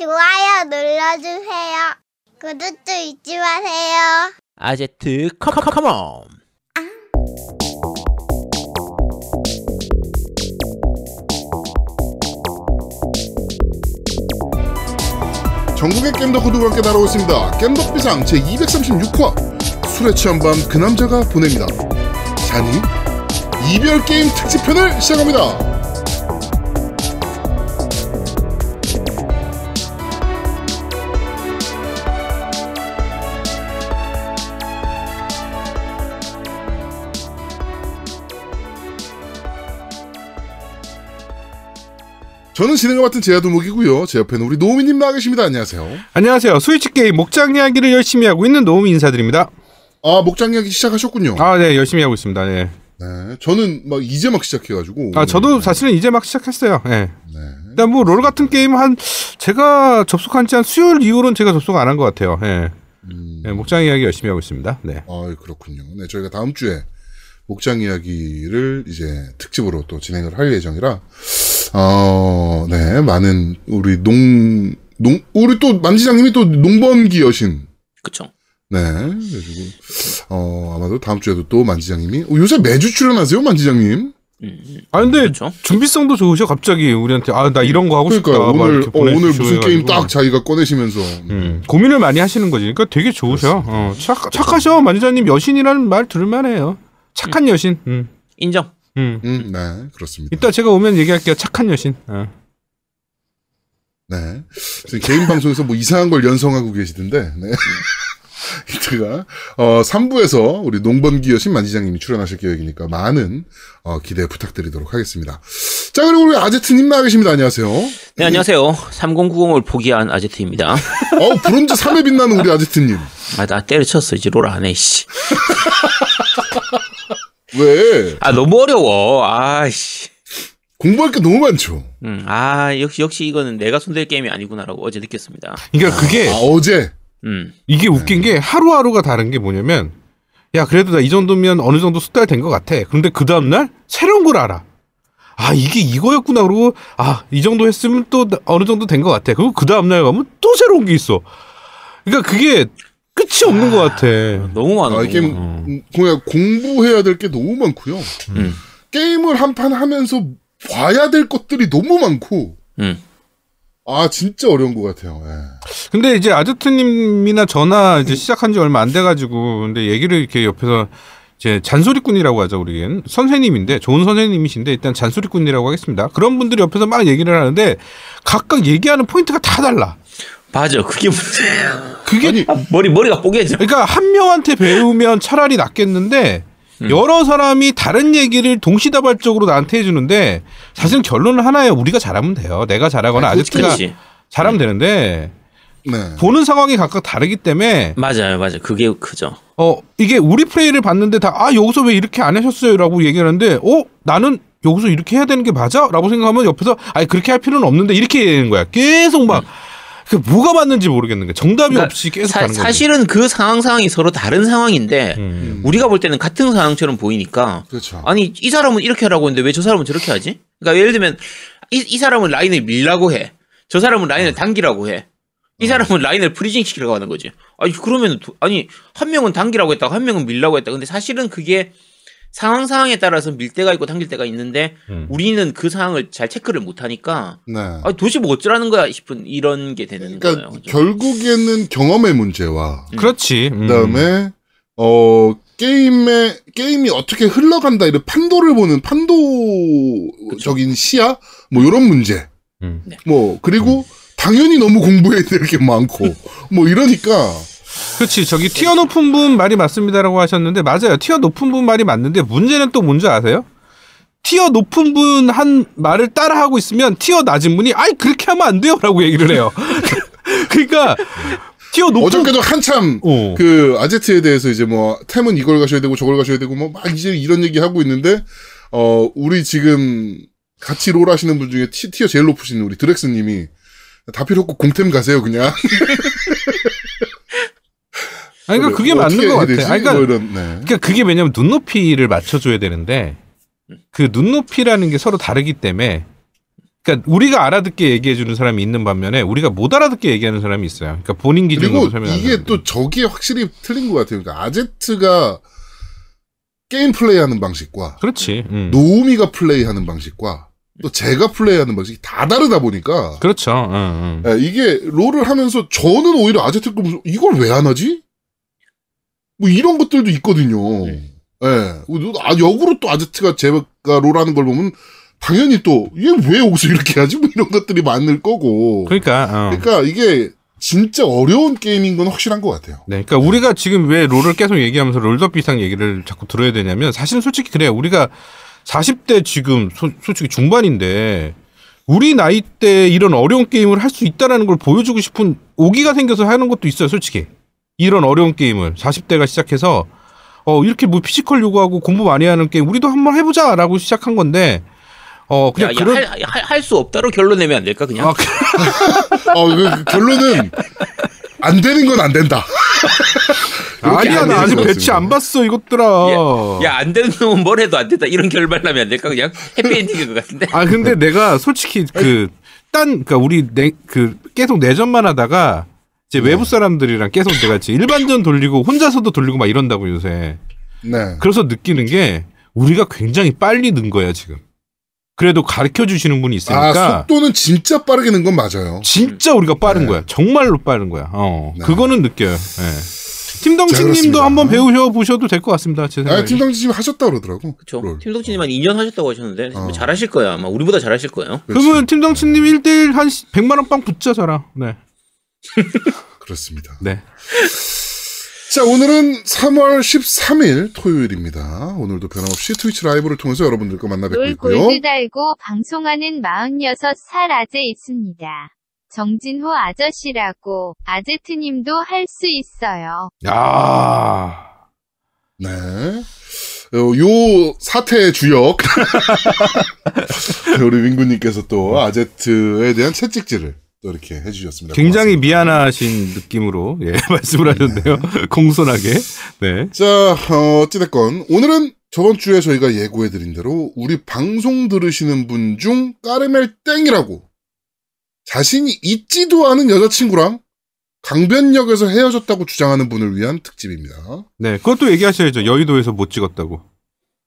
좋아요 눌러주세요. 구독도 잊지 마세요. 아제트 컴컴컴온 전국의 겜덕 후두가 함께 날아오고 있습니다. 겜덕 비상 제236화 술에 취한 밤 그 남자가 보냅니다. 자니 이별 게임 특집편을 시작합니다. 저는 진행을 맡은 제야도목이고요. 제 옆에는 우리 노우미님 나와 계십니다. 안녕하세요. 안녕하세요. 스위치 게임 목장 이야기를 열심히 하고 있는 노우미 인사드립니다. 아 목장 이야기 시작하셨군요. 아, 네, 열심히 하고 있습니다. 네. 네, 저는 막 이제 막 시작해가지고. 아, 저도 사실은 이제 막 시작했어요. 네. 네. 일단 뭐 롤 같은 게임 한 제가 접속한 지 한 수요일 이후로는 제가 접속 안 한 것 같아요. 네. 음, 네, 목장 이야기 열심히 하고 있습니다. 네. 아 그렇군요. 네, 저희가 다음 주에 목장 이야기를 이제 특집으로 또 진행을 할 예정이라, 어, 네, 많은 우리 농, 농, 우리 또 만지장님이 또 농번기 여신. 그쵸 네, 그래가지고, 어, 아마도 다음 주에도 또 만지장님이, 어, 요새 매주 출연하세요, 만지장님? 음, 아, 근데 그렇죠 준비성도 좋으셔. 갑자기 우리한테 아, 나 이런 거 하고 싶다. 그러니까 막 오늘, 이렇게 어, 오늘 무슨 게임 해가지고. 딱 자기가 꺼내시면서. 음, 고민을 많이 하시는 거지. 그러니까 되게 좋으셔. 어, 착, 착하셔. 만지자님 여신이라는 말 들을만해요. 착한 여신. 음, 인정 음. 음, 네, 그렇습니다. 이따 제가 오면 얘기할게요. 착한 여신. 어. 네. 개인 방송에서 뭐 이상한 걸 연성하고 계시던데, 네. 이따가, 어, 3부에서 우리 농번기 여신 만지장님이 출연하실 계획이니까 많은, 어, 기대 부탁드리도록 하겠습니다. 자, 그리고 우리 아제트님 나와 계십니다. 안녕하세요. 네 안녕하세요 3090을 포기한 아제트입니다 어, 브론즈 3에 빛나는 우리 아제트님. 아 나 때려쳤어 이제 롤 안 해 씨. 왜? 아 너무 어려워 아씨 공부할 게 너무 많죠. 음, 아 역시 역시 이거는 내가 손댈 게임이 아니구나라고 어제 느꼈습니다 그러니까 그게 아, 어제. 음 이게 웃긴 게 하루하루가 다른 게 뭐냐면 야 그래도 나 이 정도면 어느 정도 숙달 된 것 같아. 그런데 그 다음 날 새로운 걸 알아. 아 이게 이거였구나 그러고 아 이 정도 했으면 또 어느 정도 된 것 같아. 그리고 그 다음 날 가면 또 새로운 게 있어. 그러니까 그게 끝이 없는 것 같아. 너무 많아 아, 이게, 많아. 음, 그냥 공부해야 될 게 너무 많고요. 음, 게임을 한 판 하면서 봐야 될 것들이 너무 많고, 음. 아, 진짜 어려운 것 같아요. 예. 근데 이제 아저트님이나 저나 이제 시작한 지 얼마 안 돼가지고 근데 얘기를 이렇게 옆에서 이제 잔소리꾼이라고 하죠 우리는 선생님인데 좋은 선생님이신데 일단 잔소리꾼이라고 하겠습니다. 그런 분들이 옆에서 막 얘기를 하는데 각각 얘기하는 포인트가 다 달라. 맞아. 그게 문제예요 그게 아니, 아, 머리 머리가 뽀개져. 그러니까 한 명한테 배우면 차라리 낫겠는데 여러 사람이 다른 얘기를 동시다발적으로 나한테 해주는데 사실 결론은 하나예요. 우리가 잘하면 돼요. 내가 잘하거나 아저씨가 잘하면 되는데 네. 보는 상황이 각각 다르기 때문에 맞아요 맞아요. 그게 크죠. 어 이게 우리 플레이를 봤는데 다 아 여기서 왜 이렇게 안 하셨어요라고 얘기하는데 어 나는 여기서 이렇게 해야 되는 게 맞아라고 생각하면 옆에서 아니 그렇게 할 필요는 없는데 이렇게 되는 거야. 계속 막 그 뭐가 맞는지 모르겠는 거야. 정답이 그러니까 없이 계속 사, 가는 거지. 사실은 그 상황 상황이 서로 다른 상황인데 음. 우리가 볼 때는 같은 상황처럼 보이니까 그렇죠. 아니 이 사람은 이렇게 하라고 했는데 왜 저 사람은 저렇게 하지? 그러니까 예를 들면 이, 이 사람은 라인을 밀라고 해. 저 사람은 라인을 당기라고 해. 이 사람은 라인을 freezing 시키려고 하는 거지. 아니 그러면 도- 아니 한 명은 당기라고 했다가 한 명은 밀라고 했다. 근데 사실은 그게 상황 상황에 따라서 밀 때가 있고 당길 때가 있는데 음. 우리는 그 상황을 잘 체크를 못 하니까 네. 아니 도대체 뭐 어쩌라는 거야 싶은 이런 게 되는 그러니까 거예요. 결국에는 경험의 문제와 그렇지. 음. 그다음에 어 게임의 게임이 어떻게 흘러간다 이런 판도를 보는 판도적인 시야 뭐 이런 문제. 음. 뭐 그리고 당연히 너무 공부해야 될 게 많고 뭐 이러니까 그렇지. 저기 tier 높은 분 말이 맞습니다라고 하셨는데 맞아요. tier 높은 분 말이 맞는데 문제는 또 뭔지 아세요? tier 높은 분 한 말을 따라하고 있으면 tier 낮은 분이 아이 그렇게 하면 안 돼요라고 얘기를 해요. 그러니까 tier 높은 어저께도 한참 어. 그 아제트에 대해서 이제 뭐 템은 이걸 가셔야 되고 저걸 가셔야 되고 뭐 막 이제 이런 얘기 하고 있는데 어 우리 지금 같이 롤 하시는 분 중에 티, tier 제일 높으신 우리 드렉스님이 다 필요 없고 공템 가세요 그냥. 아니 그러니까 그게 뭐 맞는 것 같아. 아니, 그러니까 뭐 이런 네. 그러니까 그게 왜냐면 눈높이를 맞춰줘야 되는데 그 눈높이라는 게 서로 다르기 때문에 그러니까 우리가 알아듣게 얘기해 주는 사람이 있는 반면에 우리가 못 알아듣게 얘기하는 사람이 있어요. 그러니까 본인 기준으로 설명하는 이게 사람들. 또 저기에 확실히 틀린 것 같아요. 그러니까 아제트가 게임 플레이하는 방식과 그렇지. 음. 노우미가 플레이하는 방식과 또 제가 플레이하는 방식이 다 다르다 보니까 그렇죠. 응, 응. 예, 이게 롤을 하면서 저는 오히려 아제트 보면서 이걸 왜 안 하지? 뭐 이런 것들도 있거든요. 네. 예. 아, 역으로 또 아제트가 제가 롤하는 걸 보면 당연히 또 얘 왜 여기서 이렇게 하지? 뭐 이런 것들이 많을 거고. 그러니까 어. 그러니까 이게 진짜 어려운 게임인 건 확실한 것 같아요. 네, 그러니까 우리가 지금 왜 롤을 계속 얘기하면서 롤더비상 얘기를 자꾸 들어야 되냐면 사실은 솔직히 그래요. 우리가 40대 지금 소- 솔직히 중반인데 우리 나이 때 이런 어려운 게임을 할 수 있다라는 걸 보여주고 싶은 오기가 생겨서 하는 것도 있어요. 솔직히 이런 어려운 게임을 40대가 시작해서 어 이렇게 뭐 피지컬 요구하고 공부 많이 하는 게임 우리도 한번 해보자라고 시작한 건데 어 그냥 그런 할수 없다로 결론 내면 안 될까 그냥? 아, 그- 어, 그, 그 결론은 안 되는 건 안 된다. 아니야 안나 아직 것 배치 같습니다. 안 봤어 이것들아. 야 안 되는 놈은 뭘 해도 안 된다 이런 결말 나면 안 될까 그냥 해피엔딩일 것 같은데. 아 근데 내가 솔직히 그 딴 그러니까 우리 내 그 계속 내전만 하다가 이제 네. 외부 사람들이랑 계속 내가 이제 일반전 돌리고 혼자서도 돌리고 막 이런다고 요새. 네. 그래서 느끼는 게 우리가 굉장히 빨리 는 거야 지금. 그래도 가르쳐 주시는 분이 아, 있으니까 속도는 진짜 빠르게 는 건 맞아요. 진짜 우리가 빠른 네. 거야. 정말로 빠른 거야. 어. 네. 그거는 느껴요. 예. 팀덩치 자, 님도 그렇습니다. 한번 배우셔 보셔도 될 것 같습니다. 제 아, 생각에. 팀장님 지금 하셨다 그러더라고. 그렇죠. 롤. 팀동치님 한 2년 하셨다고 하셨는데 어. 잘하실 거야. 아마 우리보다 잘하실 거예요. 그러면 팀덩치 님 1대1 한 100만 원 빵 붙자 저랑. 네. 그렇습니다. 네. 자, 오늘은 3월 13일 토요일입니다. 오늘도 변함없이 트위치 라이브를 통해서 여러분들과 만나 뵙고 롤 있고요. 골드 달고 방송하는 46살 아재 있습니다. 정진호 아저씨라고 아제트님도 할 수 있어요. 야. 네. 어, 요 사태의 주역 우리 민구님께서 또 아제트에 대한 채찍질을 또 이렇게 해주셨습니다. 굉장히 고맙습니다. 미안하신 느낌으로 예, 말씀을 하셨네요. 공손하게. 네. 자, 어, 어찌됐건 오늘은 저번 주에 저희가 예고해드린 대로 우리 방송 들으시는 분 중 까르멜 땡이라고 자신이 있지도 않은 여자친구랑 강변역에서 헤어졌다고 주장하는 분을 위한 특집입니다. 네. 그것도 얘기하셔야죠. 여의도에서 못 찍었다고.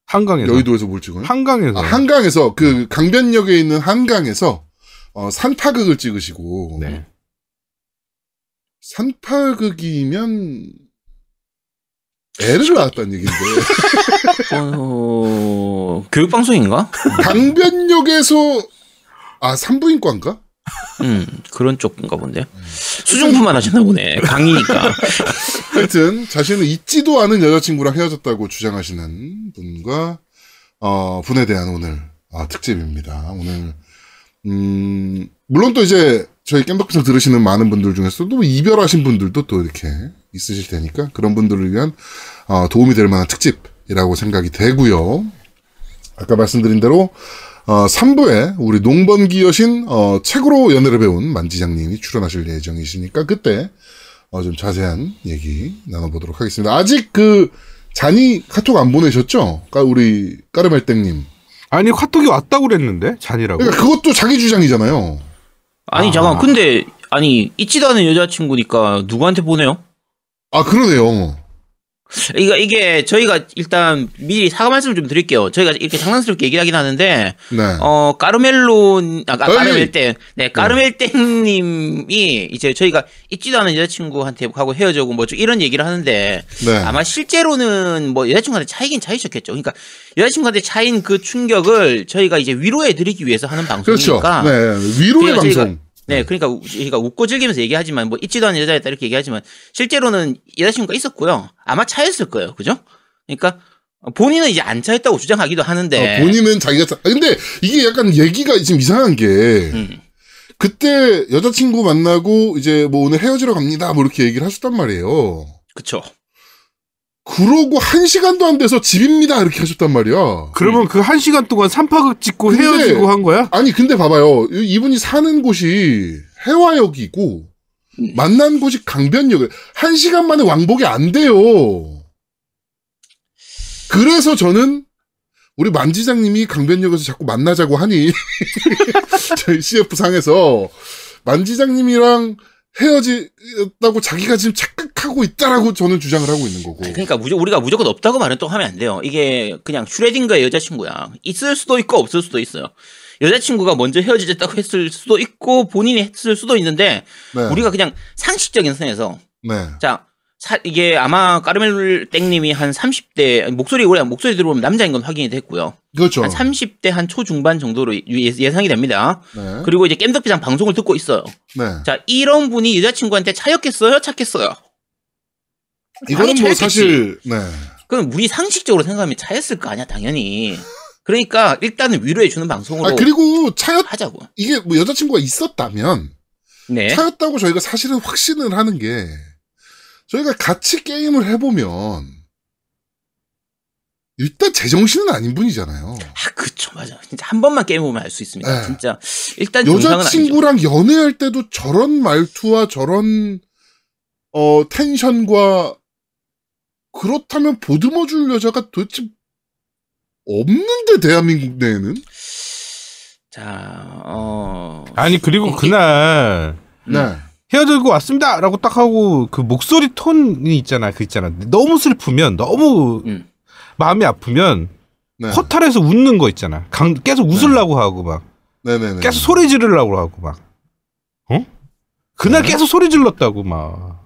한강에서. 여의도에서 뭘 찍어요? 한강에서. 아, 한강에서 그 강변역에 있는 한강에서 어, 산파극을 찍으시고 네. 산파극이면 애를 낳았다는 얘기인데 어, 교육 방송인가? 강변역에서 아 산부인과인가? 음 그런 쪽인가 본데. 수중부만 하셨나 보네. 강의니까. 하여튼 자신은 있지도 않은 여자친구랑 헤어졌다고 주장하시는 분과 어, 분에 대한 오늘 아, 특집입니다. 오늘 음, 물론 또 이제 저희 깸덕비상 들으시는 많은 분들 중에서도 뭐 이별하신 분들도 또 이렇게 있으실 테니까 그런 분들을 위한 어, 도움이 될 만한 특집이라고 생각이 되고요. 아까 말씀드린 대로 어, 3부에 우리 농번기 여신 어, 책으로 연애를 배운 만지장님이 출연하실 예정이시니까 그때 어, 좀 자세한 얘기 나눠보도록 하겠습니다. 아직 그 잔이 카톡 안 보내셨죠? 까- 우리 까르멜땡님. 아니, 카톡이 왔다고 그랬는데? 잔이라고. 그러니까 그것도 자기 주장이잖아요. 아니 아. 잠깐 근데 아니 있지도 않은 여자친구니까 누구한테 보내요? 아 그러네요. 이거 이게 저희가 일단 미리 사과 말씀을 좀 드릴게요. 저희가 이렇게 장난스럽게 얘기하긴 하는데 네. 어 까르멜론 아 까-. 까르멜땡 네 까르멜땡님이 이제 저희가 있지도 않은 여자친구한테 하고 헤어져고 뭐좀 이런 얘기를 하는데 네. 아마 실제로는 뭐 여자친구한테 차이긴 차이셨겠죠. 그러니까 여자친구한테 차인 그 충격을 저희가 이제 위로해 드리기 위해서 하는 그렇죠. 방송이니까 네. 위로의 그러니까 방송. 네, 그러니까 우- 저희가 웃고 즐기면서 얘기하지만 뭐 있지도 않은 여자였다 이렇게 얘기하지만 실제로는 여자친구가 있었고요. 아마 차였을 거예요. 그죠? 그러니까 본인은 이제 안 차였다고 주장하기도 하는데 어, 본인은 자기가 차- 아, 근데 이게 약간 얘기가 지금 이상한 게 음, 그때 여자친구 만나고 이제 뭐 오늘 헤어지러 갑니다. 뭐 이렇게 얘기를 하셨단 말이에요. 그쵸. 그러고 한 시간도 안 돼서 집입니다. 이렇게 하셨단 말이야. 그러면 그 한 시간 동안 삼파극 찍고 근데- 헤어지고 한 거야? 아니 근데 봐봐요. 이- 이분이 사는 곳이 해화역이고 음. 만난 곳이 강변역을 한 시간 만에 왕복이 안 돼요. 그래서 저는 우리 만지장님이 강변역에서 자꾸 만나자고 하니 저희 CF 상에서 만지장님이랑 헤어지다고 자기가 지금 착각하고 있다라고 저는 주장을 하고 있는 거고. 그러니까 무조, 우리가 무조건 없다고 말은 또 하면 안 돼요. 이게 그냥 슈레딩거의 여자친구야. 있을 수도 있고 없을 수도 있어요. 여자친구가 먼저 헤어지겠다고 했을 수도 있고 본인이 했을 수도 있는데 네. 우리가 그냥 상식적인 선에서 네. 자 사- 이게 아마 까르멜 땡님이 한 30대 목소리 우리 목소리 들어보면 남자인 건 확인이 됐고요. 그렇죠. 한 30대 한 초중반 정도로 예- 예상이 됩니다. 네. 그리고 이제 겜덕비상 방송을 듣고 있어요. 네. 자 이런 분이 여자친구한테 차였겠어요? 찾겠어요? 이거는 뭐. 사실 네. 그럼 우리 상식적으로 생각하면 차였을 거 아니야, 당연히. 그러니까 일단은 위로해 주는 방송으로 아 그리고 차였 하자고. 이게 뭐 여자친구가 있었다면 네. 차였다고 저희가 사실은 확신을 하는 게 저희가 같이 게임을 해보면 일단 제정신은 아닌 분이잖아요. 아, 그쵸, 맞아. 진짜 한 번만 게임해보면 알 수 있습니다. 네. 진짜. 일단. 여자친구랑 연애할 때도 저런 말투와 저런 어 텐션과 그렇다면 보듬어 줄 여자가 도대체 없는데 대한민국 내에는 자, 어. 아니 그리고 그날 음. 네. 헤어지고 왔습니다 라고 딱 하고 그 목소리 톤이 있잖아 그 있잖아 너무 슬프면 너무 음. 마음이 아프면 네. 허탈해서 웃는 거 있잖아 강, 계속 웃으려고 하고 막 네네네. 계속 소리 지르려고 하고 막 어? 그날 네. 계속 소리 질렀다고 막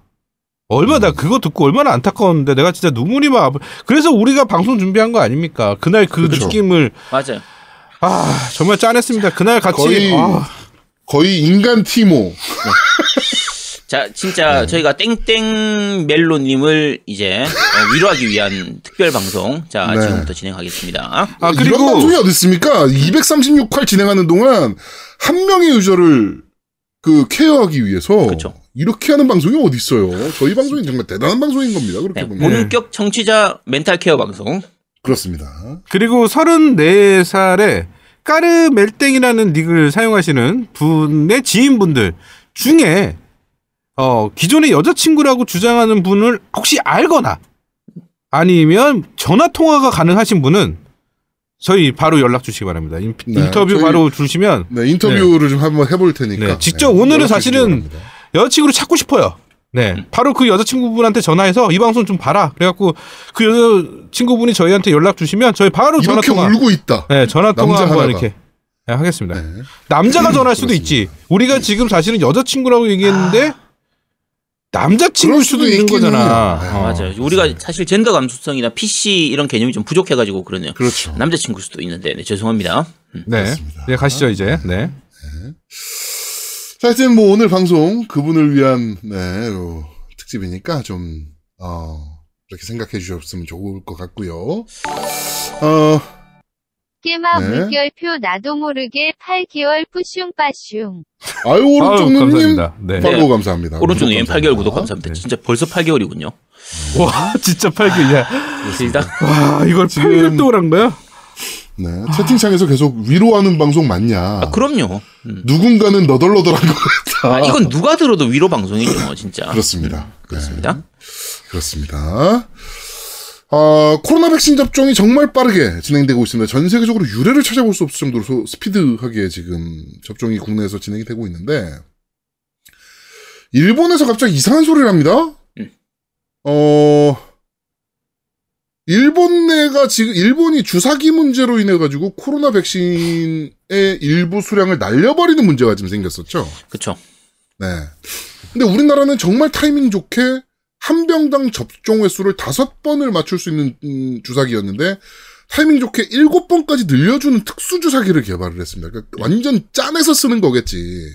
얼마나 나 그거 듣고 얼마나 안타까웠는데 내가 진짜 눈물이 막 아프- 그래서 우리가 방송 준비한 거 아닙니까 그날 그 그쵸. 느낌을 맞아요. 아 정말 짠했습니다 그날 같이 거의 아, 거의 인간 티모. 자, 네. 진짜 저희가 땡땡 멜로님을 이제 어, 위로하기 위한 특별 방송. 자, 네. 지금부터 진행하겠습니다. 아 이런 그리고 방송이 어디 있습니까? 236화 진행하는 동안 한 명의 유저를 그 케어하기 위해서 그쵸. 이렇게 하는 방송이 어디 있어요? 저희 방송이 정말 대단한 방송인 겁니다. 그렇게 네, 보면 본격 청취자 멘탈 케어 방송. 그렇습니다. 그리고 34살에 까르멜땡이라는 닉을 사용하시는 분의 지인분들 중에 어, 기존의 여자친구라고 주장하는 분을 혹시 알거나 아니면 전화 통화가 가능하신 분은 저희 바로 연락 주시기 바랍니다. 인, 네, 터뷰 저희- 바로 주시면 네, 인터뷰를 좀 한번 해볼 테니까. 네, 직접 오늘은 연락 주시기 사실은. 여자친구를 찾고 싶어요. 네. 음. 바로 그 여자친구분한테 전화해서 이 방송 좀 봐라. 그래갖고 그 여자친구분이 저희한테 연락 주시면 저희 바로 전화 이렇게 통화. 울고 있다. 네, 전화 통화 한번. 이렇게 네, 하겠습니다. 네. 남자가 전화할 수도 그렇습니다. 있지. 우리가 지금 사실은 여자친구라고 얘기했는데 남자친구일 수도 수도 있는 거잖아. 해요. 어. 맞아요. 우리가 사실 젠더 감수성이나 PC 이런 개념이 좀 부족해가지고 그러네요. 그렇죠. 남자친구일 수도 있는데, 네, 죄송합니다. 음. 네. 그렇습니다. 네, 가시죠 이제. 네. 자, 하여튼 뭐 오늘 방송 그분을 위한 네, 요, 특집이니까 좀 어, 이렇게 생각해 주셨으면 좋을 것 같고요. 어, 깨마 네. 물결표 나도 모르게 8개월 뿌슝빠슝. 아유 아유, 오른쪽님 감사합니다. 네. 팔로우 감사합니다. 오른쪽 님 구독 8개월 구독 감사합니다. 네. 진짜 벌써 8개월이군요. 와, 진짜 팔기. 야. 길다. 와, 이걸 지금- 8개월 동안 한 거야? 네, 채팅창에서 계속 위로하는 방송 맞냐? 아, 그럼요. 음. 누군가는 너덜너덜한 것 같다. 아, 이건 누가 들어도 위로 방송이죠, 진짜. 그렇습니다. 그렇습니다. 네, 그렇습니다. 어, 코로나 백신 접종이 정말 빠르게 진행되고 있습니다. 전 세계적으로 유례를 찾아볼 수 없을 정도로 소- 스피드하게 지금 접종이 국내에서 진행이 되고 있는데, 일본에서 갑자기 이상한 소리를 합니다. 음. 어, 일본 내가 지금, 일본이 주사기 문제로 인해 가지고 코로나 백신의 일부 수량을 날려버리는 문제가 지금 생겼었죠. 그쵸. 네. 근데 우리나라는 정말 타이밍 좋게 한 병당 접종 횟수를 다섯 번을 맞출 수 있는 음, 주사기였는데 타이밍 좋게 일곱 번까지 늘려주는 특수 주사기를 개발을 했습니다. 그러니까 완전 짠해서 쓰는 거겠지.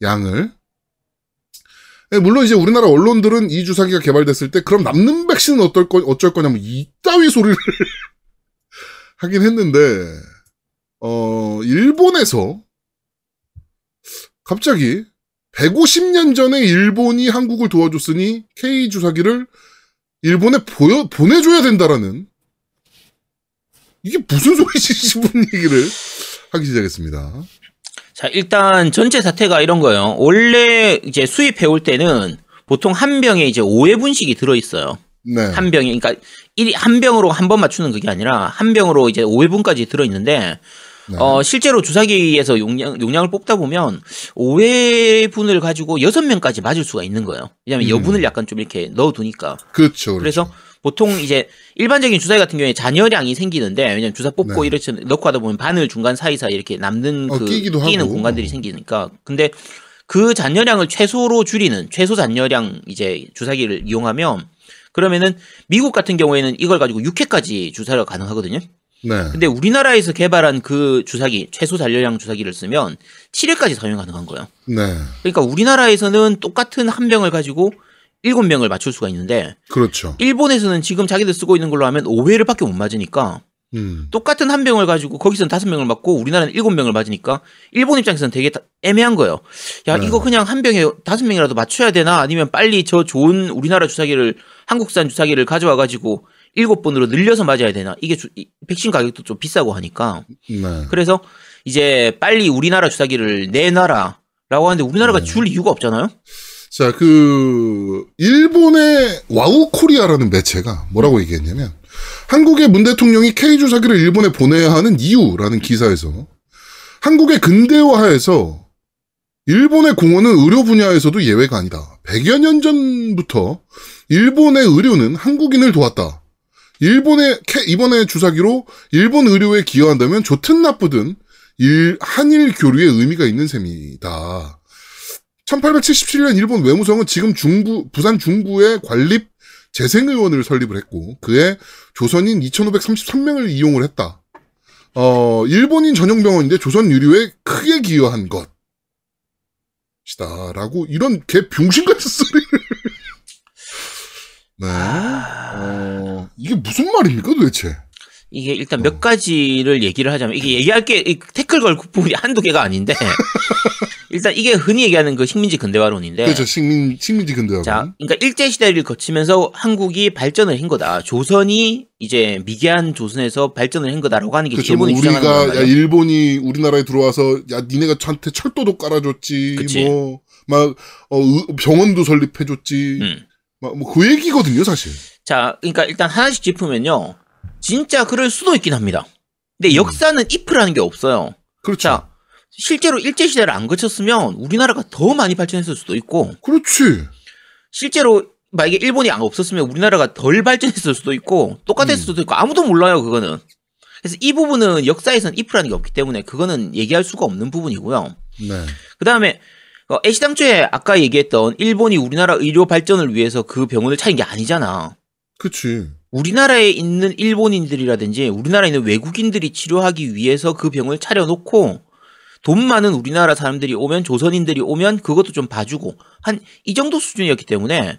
양을. 예, 물론 이제 우리나라 언론들은 이 주사기가 개발됐을 때 그럼 남는 백신은 어떨 거 어쩔 거냐면 이따위 소리를 하긴 했는데 어 일본에서 갑자기 150년 전에 일본이 한국을 도와줬으니 K 주사기를 일본에 보여, 보내줘야 된다라는 이게 무슨 소리지 싶은 얘기를 하기 시작했습니다. 자, 일단 전체 사태가 이런 거예요. 원래 이제 수입해 올 때는 보통 한 병에 이제 5회분씩이 들어있어요. 네. 한 병이 그러니까 일- 한 병으로 한 번 맞추는 그게 아니라 한 병으로 이제 5회분까지 들어 있는데 네. 어 실제로 주사기에서 용량 용량을 뽑다 보면 5회분을 가지고 6명까지 맞을 수가 있는 거예요. 왜냐면 음. 여분을 약간 좀 이렇게 넣어 두니까. 그렇죠. 그래서 보통 이제 일반적인 주사기 같은 경우에 잔여량이 생기는데 왜냐면 주사 뽑고 네. 이렇게 넣고 하다 보면 바늘 중간 사이사이 이렇게 남는 어, 그 끼기도 끼는 하고. 공간들이 생기니까 근데 그 잔여량을 최소로 줄이는 최소 잔여량 이제 주사기를 이용하면 그러면은 미국 같은 경우에는 이걸 가지고 6회까지 주사가 가능하거든요. 네. 근데 우리나라에서 개발한 그 주사기 최소 잔여량 주사기를 쓰면 7회까지 사용 가능한 거예요. 네. 그러니까 우리나라에서는 똑같은 한 병을 가지고 7명을 맞출 수가 있는데 그렇죠. 일본에서는 지금 자기들 쓰고 있는 걸로 하면 5회를 밖에 못 맞으니까 음. 똑같은 한 병을 가지고 거기서는 다섯 명을 맞고 우리나라는 일곱 명을 맞으니까 일본 입장에서는 되게 다- 애매한 거예요. 야 네. 이거 그냥 한 병에 다섯 명이라도 맞춰야 되나 아니면 빨리 저 좋은 우리나라 주사기를 한국산 주사기를 가져와 가지고 일곱 번으로 늘려서 맞아야 되나 이게 주- 이- 백신 가격도 좀 비싸고 하니까 네. 그래서 이제 빨리 우리나라 주사기를 내놔라라고 하는데 우리나라가 네. 줄 이유가 없잖아요. 자, 그, 일본의 와우 코리아라는 매체가 뭐라고 얘기했냐면, 한국의 문 대통령이 K 주사기를 일본에 보내야 하는 이유라는 기사에서, 한국의 근대화에서, 일본의 공헌은 의료 분야에서도 예외가 아니다. 100여 년 전부터, 일본의 의료는 한국인을 도왔다. 일본의, 이번에 주사기로 일본 의료에 기여한다면 좋든 나쁘든, 일, 한일 교류의 의미가 있는 셈이다. 1877년 일본 외무성은 지금 중부, 부산 중구의 관립 재생의원을 설립을 했고, 그에 조선인 2533명을 이용을 했다. 어, 일본인 전용 병원인데 조선 유류에 크게 기여한 것. 이다. 라고, 이런 개 병신 같은 소리를. 네. 어, 이게 무슨 말입니까, 도대체? 이게 일단 어. 몇 가지를 얘기를 하자면 이게 얘기할 게이 태클 걸 부분이 한두 개가 아닌데 일단 이게 흔히 얘기하는 그 식민지 근대화론인데 그렇죠. 식민, 식민지 근대화가. 자, 그러니까 일제 시대를 거치면서 한국이 발전을 한 거다. 조선이 이제 미개한 조선에서 발전을 한 거다라고 하는 게 그렇죠. 일본이 뭐 우리가 야. 일본이 우리나라에 들어와서 야 니네가 저한테 철도도 깔아줬지. 뭐 막 어, 의- 병원도 설립해줬지 음. 막뭐그 얘기거든요 사실. 자, 그러니까 일단 하나씩 짚으면요. 진짜 그럴 수도 있긴 합니다. 근데 음. 역사는 if라는 게 없어요. 그렇죠. 자, 실제로 일제 시대를 안 거쳤으면 우리나라가 더 많이 발전했을 수도 있고 그렇지. 실제로 만약에 일본이 안 없었으면 우리나라가 덜 발전했을 수도 있고 똑같았을 음. 수도 있고 아무도 몰라요 그거는. 그래서 이 부분은 역사에선 if라는 게 없기 때문에 그거는 얘기할 수가 없는 부분이고요. 네. 그 다음에 어, 애시당초에 아까 얘기했던 일본이 우리나라 의료 발전을 위해서 그 병원을 차린 게 아니잖아. 그치. 우리나라에 있는 일본인들이라든지 우리나라에 있는 외국인들이 치료하기 위해서 그 병을 차려놓고 돈 많은 우리나라 사람들이 오면 조선인들이 오면 그것도 좀 봐주고 한 이 정도 수준이었기 때문에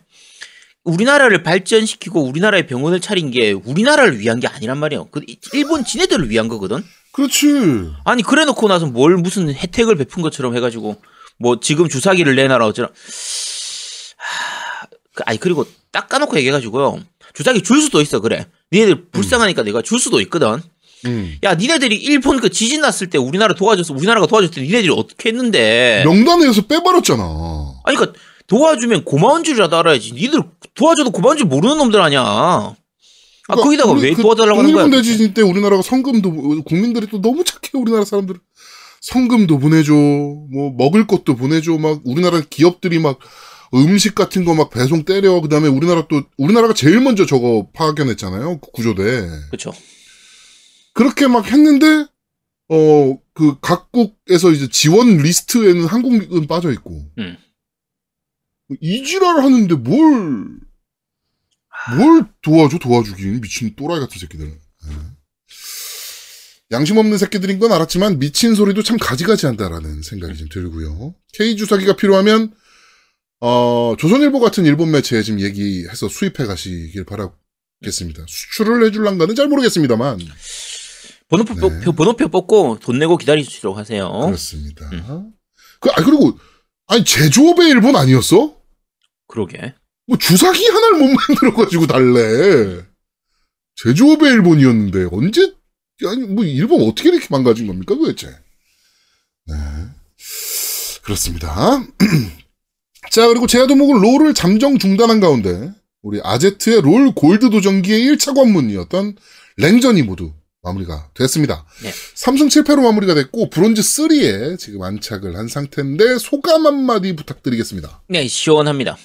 우리나라를 발전시키고 우리나라의 병원을 차린 게 우리나라를 위한 게 아니란 말이에요. 그 일본 지네들을 위한 거거든. 그렇지. 아니 그래놓고 나서 뭘 무슨 혜택을 베푼 것처럼 해가지고 뭐 지금 주사기를 내놔라 어쩌라. 하, 그- 아니 그리고 딱 까놓고 얘기해가지고요. 주사기 줄 수도 있어 그래. 니네들 불쌍하니까 내가 줄 수도 있거든. 음. 야 니네들이 일본 그 지진 났을 때 우리나라 도와줬어. 우리나라가 도와줬을 때 니네들이 어떻게 했는데? 명단에서 빼버렸잖아. 아니 그러니까 도와주면 고마운 줄이라도 알아야지. 니들 도와줘도 고마운 줄 모르는 놈들 아니야. 아 그러니까 거기다가 우리 왜그 도와달라고 하는 거야? 독일군 대지진 때 우리나라가 성금도 국민들이 또 너무 착해 우리나라 사람들. 성금도 보내줘, 뭐 먹을 것도 보내줘, 막 우리나라 기업들이 막 음식 같은 거 막 배송 때려. 그다음에 우리나라 또 우리나라가 제일 먼저 저거 파견했잖아요. 그 구조대. 그렇죠. 그렇게 막 했는데 어 그 각국에서 이제 지원 리스트에는 한국은 빠져 있고 음. 이 지랄 하는데 뭘 뭘 도와줘 도와주긴 미친 또라이 같은 새끼들. 예. 양심 없는 새끼들인 건 알았지만 미친 소리도 참 가지가지 한다라는 생각이 좀 들고요. K 주사기가 필요하면 어 조선일보 같은 일본 매체에 지금 얘기해서 수입해 가시길 바라겠습니다. 수출을 해줄란가는 잘 모르겠습니다만 번호표, 네. 뽑- 번호표 뽑고 돈 내고 기다리시도록 하세요. 그렇습니다. 그, 아, 그리고, 아니, 제조업의 일본 아니었어? 그러게. 뭐, 주사기 하나를 못 만들어가지고 달래. 제조업의 일본이었는데, 언제, 아니, 뭐, 일본 어떻게 이렇게 망가진 겁니까, 도대체? 네. 그렇습니다. 자, 그리고 제야도목은 롤을 잠정 중단한 가운데, 우리 아제트의 롤 골드 도전기의 1차 관문이었던 랭전이 모두 마무리가 됐습니다. 네. 삼성 7패로 마무리가 됐고 브론즈 3에 지금 안착을 한 상태인데 소감 한마디 부탁드리겠습니다. 네, 시원합니다.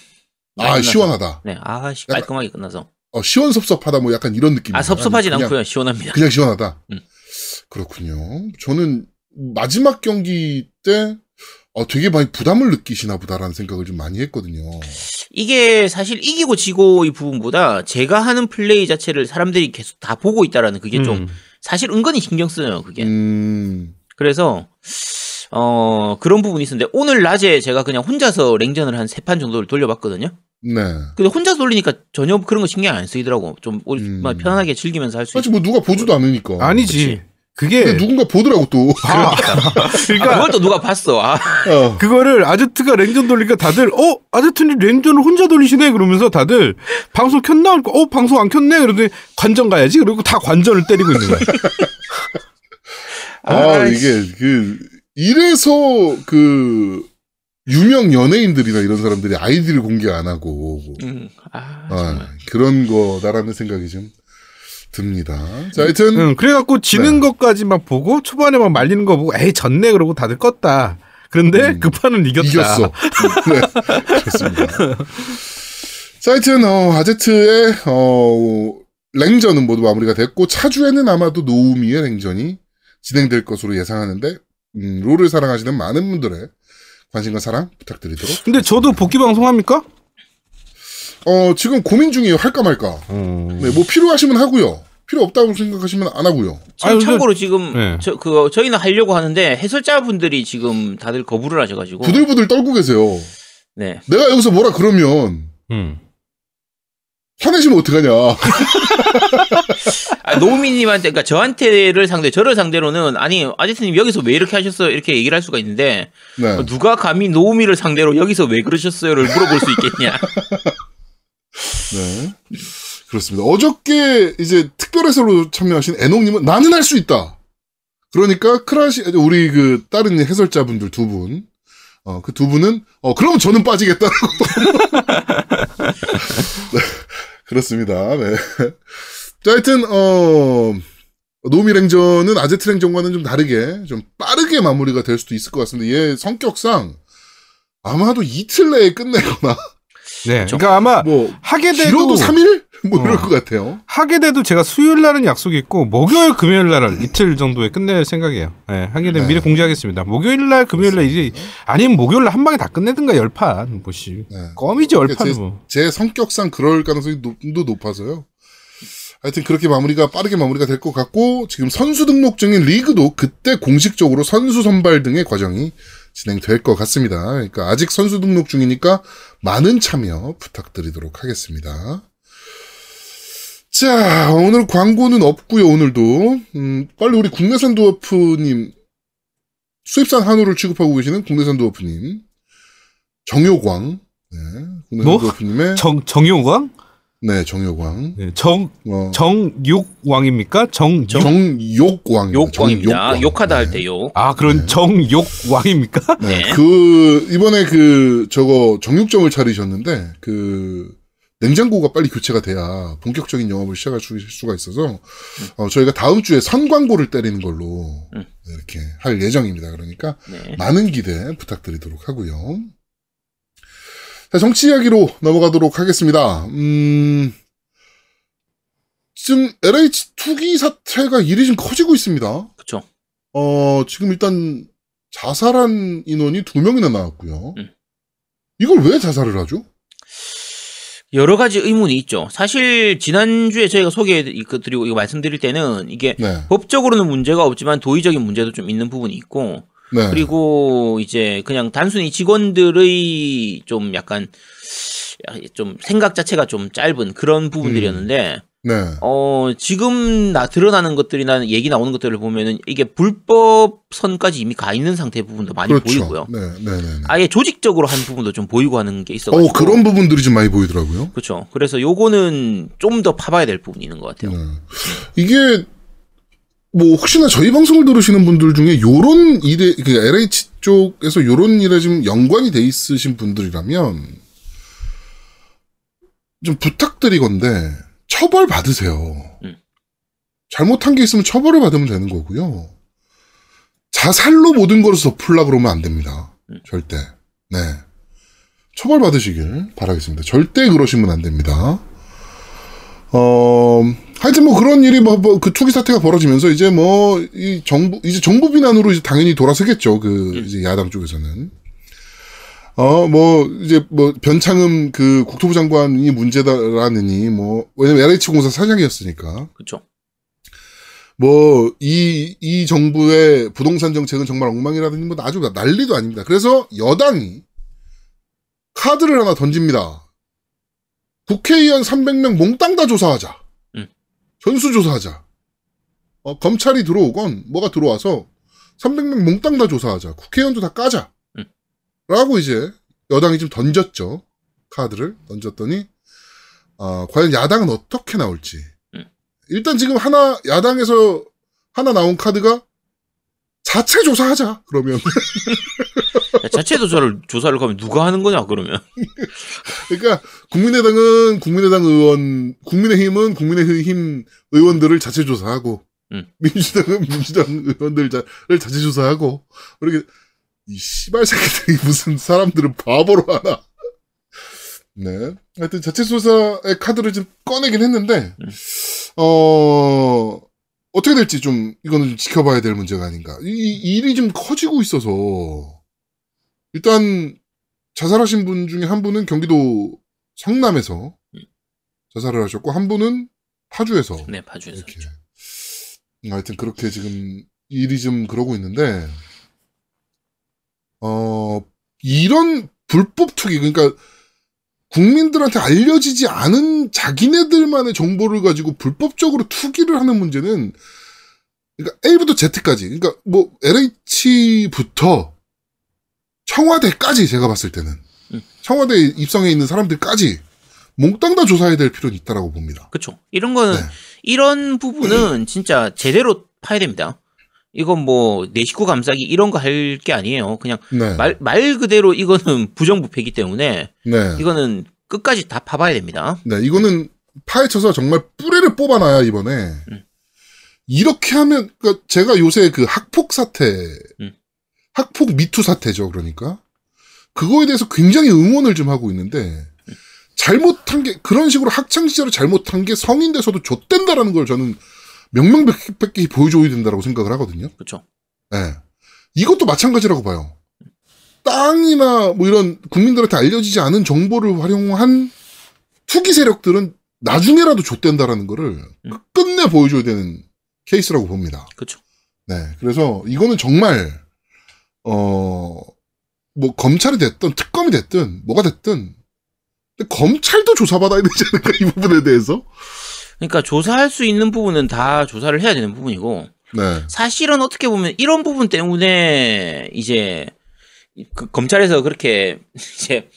아. 시원하다. 네, 아, 씨, 깔끔하게 끝나서. 어, 시원섭섭하다 뭐 약간 이런 느낌. 아, 섭섭하진 그냥, 않고요. 시원합니다. 그냥 시원하다. 음. 그렇군요. 저는 마지막 경기 때 어, 되게 많이 부담을 느끼시나 보다라는 생각을 좀 많이 했거든요. 이게 사실 이기고 지고 이 부분보다 제가 하는 플레이 자체를 사람들이 계속 다 보고 있다라는 그게 좀 음. 사실 은근히 신경 쓰여요, 그게. 음, 그래서 어 그런 부분이 있었는데 오늘 낮에 제가 그냥 혼자서 랭전을 한 세 판 정도를 돌려봤거든요. 네. 근데 혼자 돌리니까 전혀 그런 거 신경 안 쓰이더라고. 좀 음. 막 편안하게 즐기면서 할수 있어. 사실 뭐 누가 보지도 않으니까. 아니지. 근데 그게 누군가 보더라고 또. 아, 아, 그러니까 그걸 또 누가 봤어. 아, 어. 그거를 아제트가 랭전 돌리니까 다들 어 아제트님 랭전을 혼자 돌리시네 그러면서 다들 방송 켰나 그러니까 어 방송 안 켰네 그러더니 관전 가야지 그리고 다 관전을 때리고 있는 거야. 아, 아이씨. 이게 그 이래서 그 유명 연예인들이나 이런 사람들이 아이디를 공개 안 하고 음, 아, 아. 그런 거다라는 생각이 좀 듭니다. 자, 하여튼 응, 그래갖고 지는 네. 것까지만 보고 초반에 막 말리는 거 보고 에이 졌네 그러고 다들 껐다. 그런데 음. 그 판은 이겼다. 이겼어. 네, 그렇습니다. 자, 하여튼 어, 아제트의 어, 랭전은 모두 마무리가 됐고 차주에는 아마도 노우미의 랭전이 진행될 것으로 예상하는데 음, 롤을 사랑하시는 많은 분들의 관심과 사랑 부탁드리도록. 근데 저도 복귀 방송 합니까? 어, 지금 고민 중이에요. 할까 말까. 음. 네, 뭐 필요하시면 하고요. 필요 없다고 생각하시면 안 하고요. 아니, 근데- 참고로 지금 네. 저 그거 저희는 하려고 하는데 해설자분들이 지금 다들 거부를 하셔가지고 부들부들 떨고 계세요. 네 내가 여기서 뭐라 그러면 음. 화내시면 어떡하냐. 아, 노우미님한테 그러니까 저한테를 상대 저를 상대로는 아니 아제트님 여기서 왜 이렇게 하셨어요 이렇게 얘기를 할 수가 있는데 네. 어, 누가 감히 노우미를 상대로 여기서 왜 그러셨어요를 물어볼 수 있겠냐 네. 그렇습니다. 어저께 이제 특별 해설로 참여하신 애농님은 나는 할 수 있다. 그러니까 크라시 우리 그 다른 해설자분들 두 분, 어 그 두 분은 어 그럼 저는 빠지겠다고. 네, 그렇습니다. 네. 자, 하여튼 어 노미 랭전은 아제트 랭전과는 좀 다르게 좀 빠르게 마무리가 될 수도 있을 것 같습니다. 얘 성격상 아마도 이틀 내에 끝내거나 네. 그러니까 아마 뭐 하게 돼도 길어도 3일? 뭐 이럴 어. 것 같아요. 하게 돼도 제가 수요일 날은 약속이 있고 목요일 금요일 날은 이틀 정도에 끝낼 생각이에요. 네, 하게 되면 네. 미리 공지하겠습니다. 목요일 날 금요일 날 이제 아니면 목요일 날 한 방에 다 끝내든가 열판 뭐씨 네. 껌이지 열판 제, 뭐. 제 성격상 그럴 가능성이 높, 도 높아서요. 하여튼 그렇게 마무리가 빠르게 마무리가 될 것 같고 지금 선수 등록 중인 리그도 그때 공식적으로 선수 선발 등의 과정이 진행될 것 같습니다. 그러니까 아직 선수 등록 중이니까 많은 참여 부탁드리도록 하겠습니다. 자, 오늘 광고는 없고요. 오늘도 음, 빨리 우리 국내산 도어프님 수입산 한우를 취급하고 계시는 국내산 도어프님 정효광 네, 국내산 뭐? 도어프님의 정 정용왕? 네 정효광 네, 정 어, 정욕왕입니까? 정 정... 정욕광 욕광입니다 욕하다 할때 욕 아 그런 정욕왕입니까? 네. 그 이번에 그 저거 정육점을 차리셨는데 그 냉장고가 빨리 교체가 돼야 본격적인 영업을 시작할 수- 수가 있어서 어, 저희가 다음 주에 선 광고를 때리는 걸로 음. 이렇게 할 예정입니다. 그러니까 네. 많은 기대 부탁드리도록 하고요. 자, 정치 이야기로 넘어가도록 하겠습니다. 음, 지금 LH 투기 사태가 일이 좀 커지고 있습니다. 그쵸 어, 지금 일단 자살한 인원이 두 명이나 나왔고요. 음. 이걸 왜 자살을 하죠? 여러 가지 의문이 있죠. 사실 지난주에 저희가 소개해드리고 이거 말씀드릴 때는 이게 네. 법적으로는 문제가 없지만 도의적인 문제도 좀 있는 부분이 있고 네. 그리고 이제 그냥 단순히 직원들의 좀 약간 좀 생각 자체가 좀 짧은 그런 부분들이었는데 네. 어 지금 나 드러나는 것들이나 얘기 나오는 것들을 보면은 이게 불법 선까지 이미 가 있는 상태 부분도 많이 그렇죠. 보이고요. 네, 네, 네. 네. 아예 조직적으로 한 부분도 좀 보이고 하는 게 있어 가지고 어, 그런 부분들이 좀 많이 보이더라고요. 그렇죠. 그래서 요거는 좀 더 파봐야 될 부분이 있는 것 같아요. 네. 이게 뭐 혹시나 저희 방송을 들으시는 분들 중에 요런 일에 그 LH 쪽에서 요런 일에 좀 연관이 돼 있으신 분들이라면 좀 부탁드리건데 처벌 받으세요. 음. 잘못한 게 있으면 처벌을 받으면 되는 거고요. 자살로 모든 것을 덮으려 그러면 안 됩니다. 음. 절대. 네. 처벌 받으시길 바라겠습니다. 절대 그러시면 안 됩니다. 어, 하여튼 뭐 그런 일이 뭐, 뭐, 그 투기 사태가 벌어지면서 이제 뭐, 이 정부, 이제 정부 비난으로 이제 당연히 돌아서겠죠. 그, 이제 야당 쪽에서는. 어, 뭐, 이제 뭐, 변창흠 그 국토부 장관이 문제다라느니, 뭐, 왜냐면 LH 공사 사장이었으니까. 그렇죠. 뭐, 이, 이 정부의 부동산 정책은 정말 엉망이라든지 뭐 아주 난리도 아닙니다. 그래서 여당이 카드를 하나 던집니다. 국회의원 300명 몽땅 다 조사하자. 음. 전수조사하자. 어, 검찰이 들어오건 뭐가 들어와서 300명 몽땅 다 조사하자. 국회의원도 다 까자. 음. 라고 이제 여당이 좀 던졌죠. 카드를 던졌더니 어, 과연 야당은 어떻게 나올지. 음. 일단 지금 하나 야당에서 하나 나온 카드가 자체 조사하자. 그러면 야, 자체 조사를 조사를 가면 누가 하는 거냐 그러면. 그러니까 국민의당은 국민의당 의원, 국민의힘은 국민의힘 의원들을 자체 조사하고 음. 민주당은 민주당 의원들을 자체 조사하고 이렇게 이 씨발 새끼들이 무슨 사람들은 바보로 하나. 네. 하여튼 자체 조사의 카드를 좀 꺼내긴 했는데 음. 어 어떻게 될지 좀 이거는 좀 지켜봐야 될 문제가 아닌가. 이, 이 일이 좀 커지고 있어서 일단 자살하신 분 중에 한 분은 경기도 성남에서 자살을 하셨고 한 분은 파주에서 네, 파주에서. 이렇게 하여튼 그렇게 지금 일이 좀 그러고 있는데 어 이런 불법 투기 그러니까 국민들한테 알려지지 않은 자기네들만의 정보를 가지고 불법적으로 투기를 하는 문제는 그러니까 A부터 Z까지 그러니까 뭐 LH부터 청와대까지 제가 봤을 때는 음. 청와대에 입성해 있는 사람들까지 몽땅 다 조사해야 될 필요는 있다라고 봅니다. 그렇죠. 이런 거는 네. 이런 부분은 진짜 제대로 파야 됩니다. 이건 뭐 내 식구 감싸기 이런 거 할 게 아니에요. 그냥 네. 말, 말 그대로 이거는 부정부패이기 때문에 네. 이거는 끝까지 다 파봐야 됩니다. 네, 이거는 파헤쳐서 정말 뿌리를 뽑아놔야 이번에 음. 이렇게 하면 그러니까 제가 요새 그 학폭 사태, 음. 학폭 미투 사태죠, 그러니까 그거에 대해서 굉장히 응원을 좀 하고 있는데 잘못한 게 그런 식으로 학창 시절에 잘못한 게 성인 돼서도 좆된다라는 걸 저는 명명백백히 보여줘야 된다라고 생각을 하거든요. 그렇죠. 예. 이것도 마찬가지라고 봐요. 땅이나 뭐 이런 국민들한테 알려지지 않은 정보를 활용한 투기 세력들은 나중에라도 좆된다라는 거를 음. 끝내 보여줘야 되는 케이스라고 봅니다. 그렇죠. 네. 그래서 이거는 정말, 어, 뭐 검찰이 됐든 특검이 됐든 뭐가 됐든 근데 검찰도 조사받아야 되지 않을까 이 부분에 대해서. 그러니까 조사할 수 있는 부분은 다 조사를 해야 되는 부분이고 네. 사실은 어떻게 보면 이런 부분 때문에 이제 그 검찰에서 그렇게 이제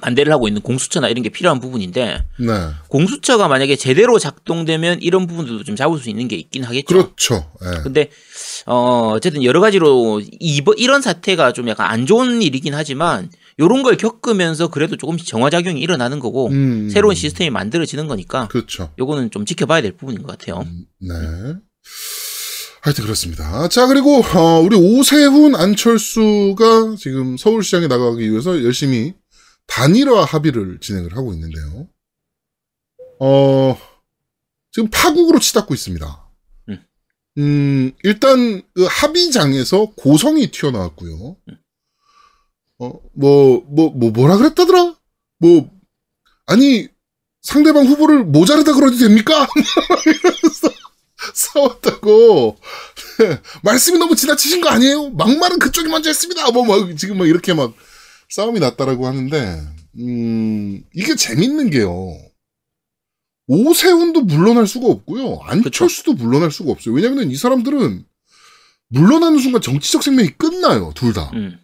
반대를 하고 있는 공수처나 이런 게 필요한 부분인데 네. 공수처가 만약에 제대로 작동되면 이런 부분들도 좀 잡을 수 있는 게 있긴 하겠죠. 그렇죠. 예. 근데 어 어쨌든 여러 가지로 이번 이런 사태가 좀 약간 안 좋은 일이긴 하지만 요런 걸 겪으면서 그래도 조금씩 정화작용이 일어나는 거고 음. 새로운 시스템이 만들어지는 거니까 그렇죠. 요거는 좀 지켜봐야 될 부분인 것 같아요. 음, 네. 하여튼 그렇습니다. 자, 그리고, 어, 우리 오세훈, 안철수가 지금 서울시장에 나가기 위해서 열심히 단일화 합의를 진행을 하고 있는데요. 어, 지금 파국으로 치닫고 있습니다. 음. 음, 일단, 그 합의장에서 고성이 튀어나왔고요. 어, 뭐, 뭐, 뭐, 뭐라 그랬다더라? 뭐, 아니, 상대방 후보를 모자르다 그러도 됩니까? 이러면서 싸웠다고. 네, 말씀이 너무 지나치신 거 아니에요? 막말은 그쪽이 먼저 했습니다. 뭐, 막, 지금 막 이렇게 막 싸움이 났다라고 하는데, 음, 이게 재밌는 게요. 오세훈도 물러날 수가 없고요. 안철수도 물러날 수가 없어요. 왜냐면 이 사람들은 물러나는 순간 정치적 생명이 끝나요. 둘 다. 음.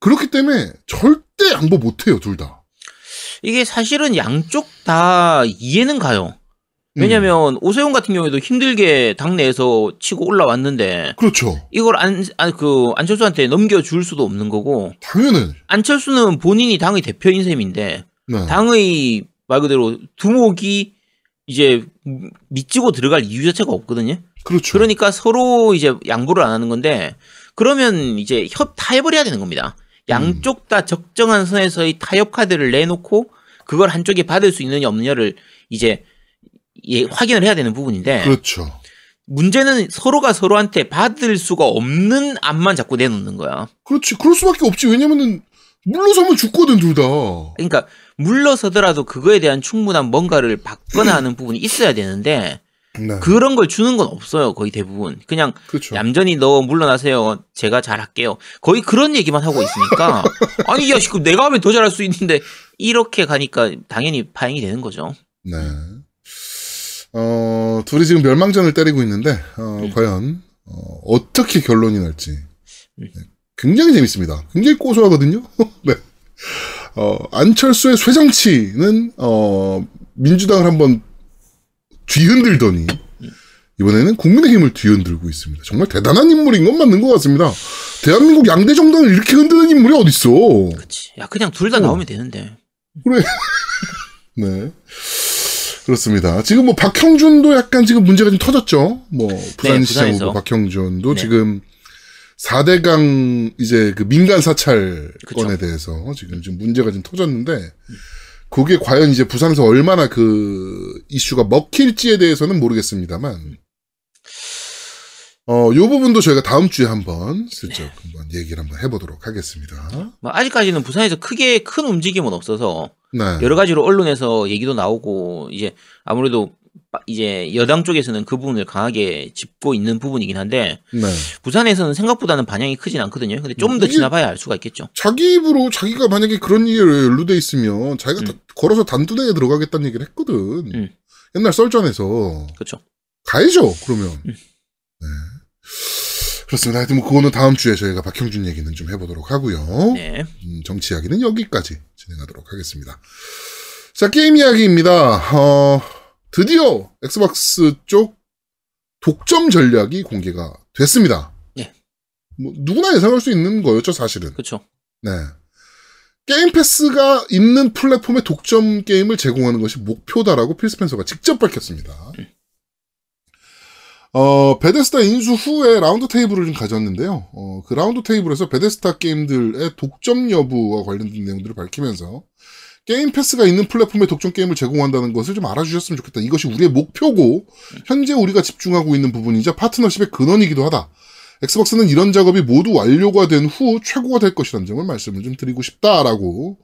그렇기 때문에 절대 양보 못해요. 둘 다. 이게 사실은 양쪽 다 이해는 가요. 음, 왜냐면 오세훈 같은 경우에도 힘들게 당내에서 치고 올라왔는데 그렇죠. 이걸 안, 안, 그, 안철수한테 넘겨줄 수도 없는 거고, 당연은. 안철수는 본인이 당의 대표인 셈인데, 네. 당의 말 그대로 두목이 이제 밑지고 들어갈 이유 자체가 없거든요. 그렇죠. 그러니까 서로 이제 양보를 안 하는 건데 그러면 이제 협 타협을 해야 되는 겁니다. 양쪽 다 적정한 선에서의 타협 카드를 내놓고 그걸 한쪽이 받을 수 있느냐 없느냐를 이제 예, 확인을 해야 되는 부분인데 그렇죠. 문제는 서로가 서로한테 받을 수가 없는 안만 자꾸 내놓는 거야. 그렇지. 그럴 수밖에 없지. 왜냐면은 물러서면 죽거든 둘 다. 그러니까 물러서더라도 그거에 대한 충분한 뭔가를 받거나 하는 부분이 있어야 되는데 네. 그런 걸 주는 건 없어요. 거의 대부분. 그냥 그렇죠. 얌전히 너 물러나세요. 제가 잘할게요. 거의 그런 얘기만 하고 있으니까 아니 야 지금 내가 하면 더 잘할 수 있는데 이렇게 가니까 당연히 파행이 되는 거죠. 네. 어, 둘이 지금 멸망전을 때리고 있는데, 어, 음. 과연, 어, 떻게 결론이 날지. 네. 굉장히 재밌습니다. 굉장히 고소하거든요? 네. 어, 안철수의 쇠정치는, 어, 민주당을 한번 뒤흔들더니, 이번에는 국민의힘을 뒤흔들고 있습니다. 정말 대단한 인물인 건 맞는 것 같습니다. 대한민국 양대 정당을 이렇게 흔드는 인물이 어딨어. 그렇지. 야 그냥 둘 다 나오면 되는데. 네. 그렇습니다. 지금 뭐 박형준도 약간 지금 문제가 좀 터졌죠. 뭐 부산시장 부산에서. 후보 박형준도 네. 지금 4대강 이제 그 민간 사찰 그쵸. 건에 대해서 지금 좀 문제가 좀 터졌는데 그게 과연 이제 부산에서 얼마나 그 이슈가 먹힐지에 대해서는 모르겠습니다만 어, 요 부분도 저희가 다음 주에 한번 슬쩍 한번 얘기를 한번 해보도록 하겠습니다. 뭐 아직까지는 부산에서 크게 큰 움직임은 없어서 네. 여러 가지로 언론에서 얘기도 나오고 이제 아무래도 빠- 이제 여당 쪽에서는 그 부분을 강하게 짚고 있는 부분이긴 한데 네. 부산에서는 생각보다는 반향이 크진 않거든요. 근데 좀 더 지나봐야 알 수가 있겠죠. 자기 입으로 자기가 만약에 그런 일에 연루돼 있으면 자기가 다- 걸어서 단두대에 들어가겠다는 얘기를 했거든. 음. 옛날 썰전에서 그렇죠. 가야죠. 그러면. 음. 네. 그렇습니다. 하여튼 뭐 그거는 다음 주에 저희가 박형준 얘기는 좀 해보도록 하고요. 네. 음, 정치 이야기는 여기까지 진행하도록 하겠습니다. 자 게임 이야기입니다. 어, 드디어 엑스박스 쪽 독점 전략이 공개가 됐습니다. 예. 뭐 누구나 예상할 수 있는 거였죠, 사실은. 그렇죠. 네. 게임 패스가 있는 플랫폼에 독점 게임을 제공하는 것이 목표다라고 필 스펜서가 직접 밝혔습니다. 어, 베데스다 인수 후에 round table을 좀 가졌는데요. 어, 그 round table에서 베데스다 게임들의 독점 여부와 관련된 내용들을 밝히면서 게임 패스가 있는 플랫폼에 독점 게임을 제공한다는 것을 좀 알아주셨으면 좋겠다. 이것이 우리의 목표고 현재 우리가 집중하고 있는 부분이자 파트너십의 근원이기도 하다. 엑스박스는 이런 작업이 모두 완료가 된 후 최고가 될 것이라는 점을 말씀을 좀 드리고 싶다라고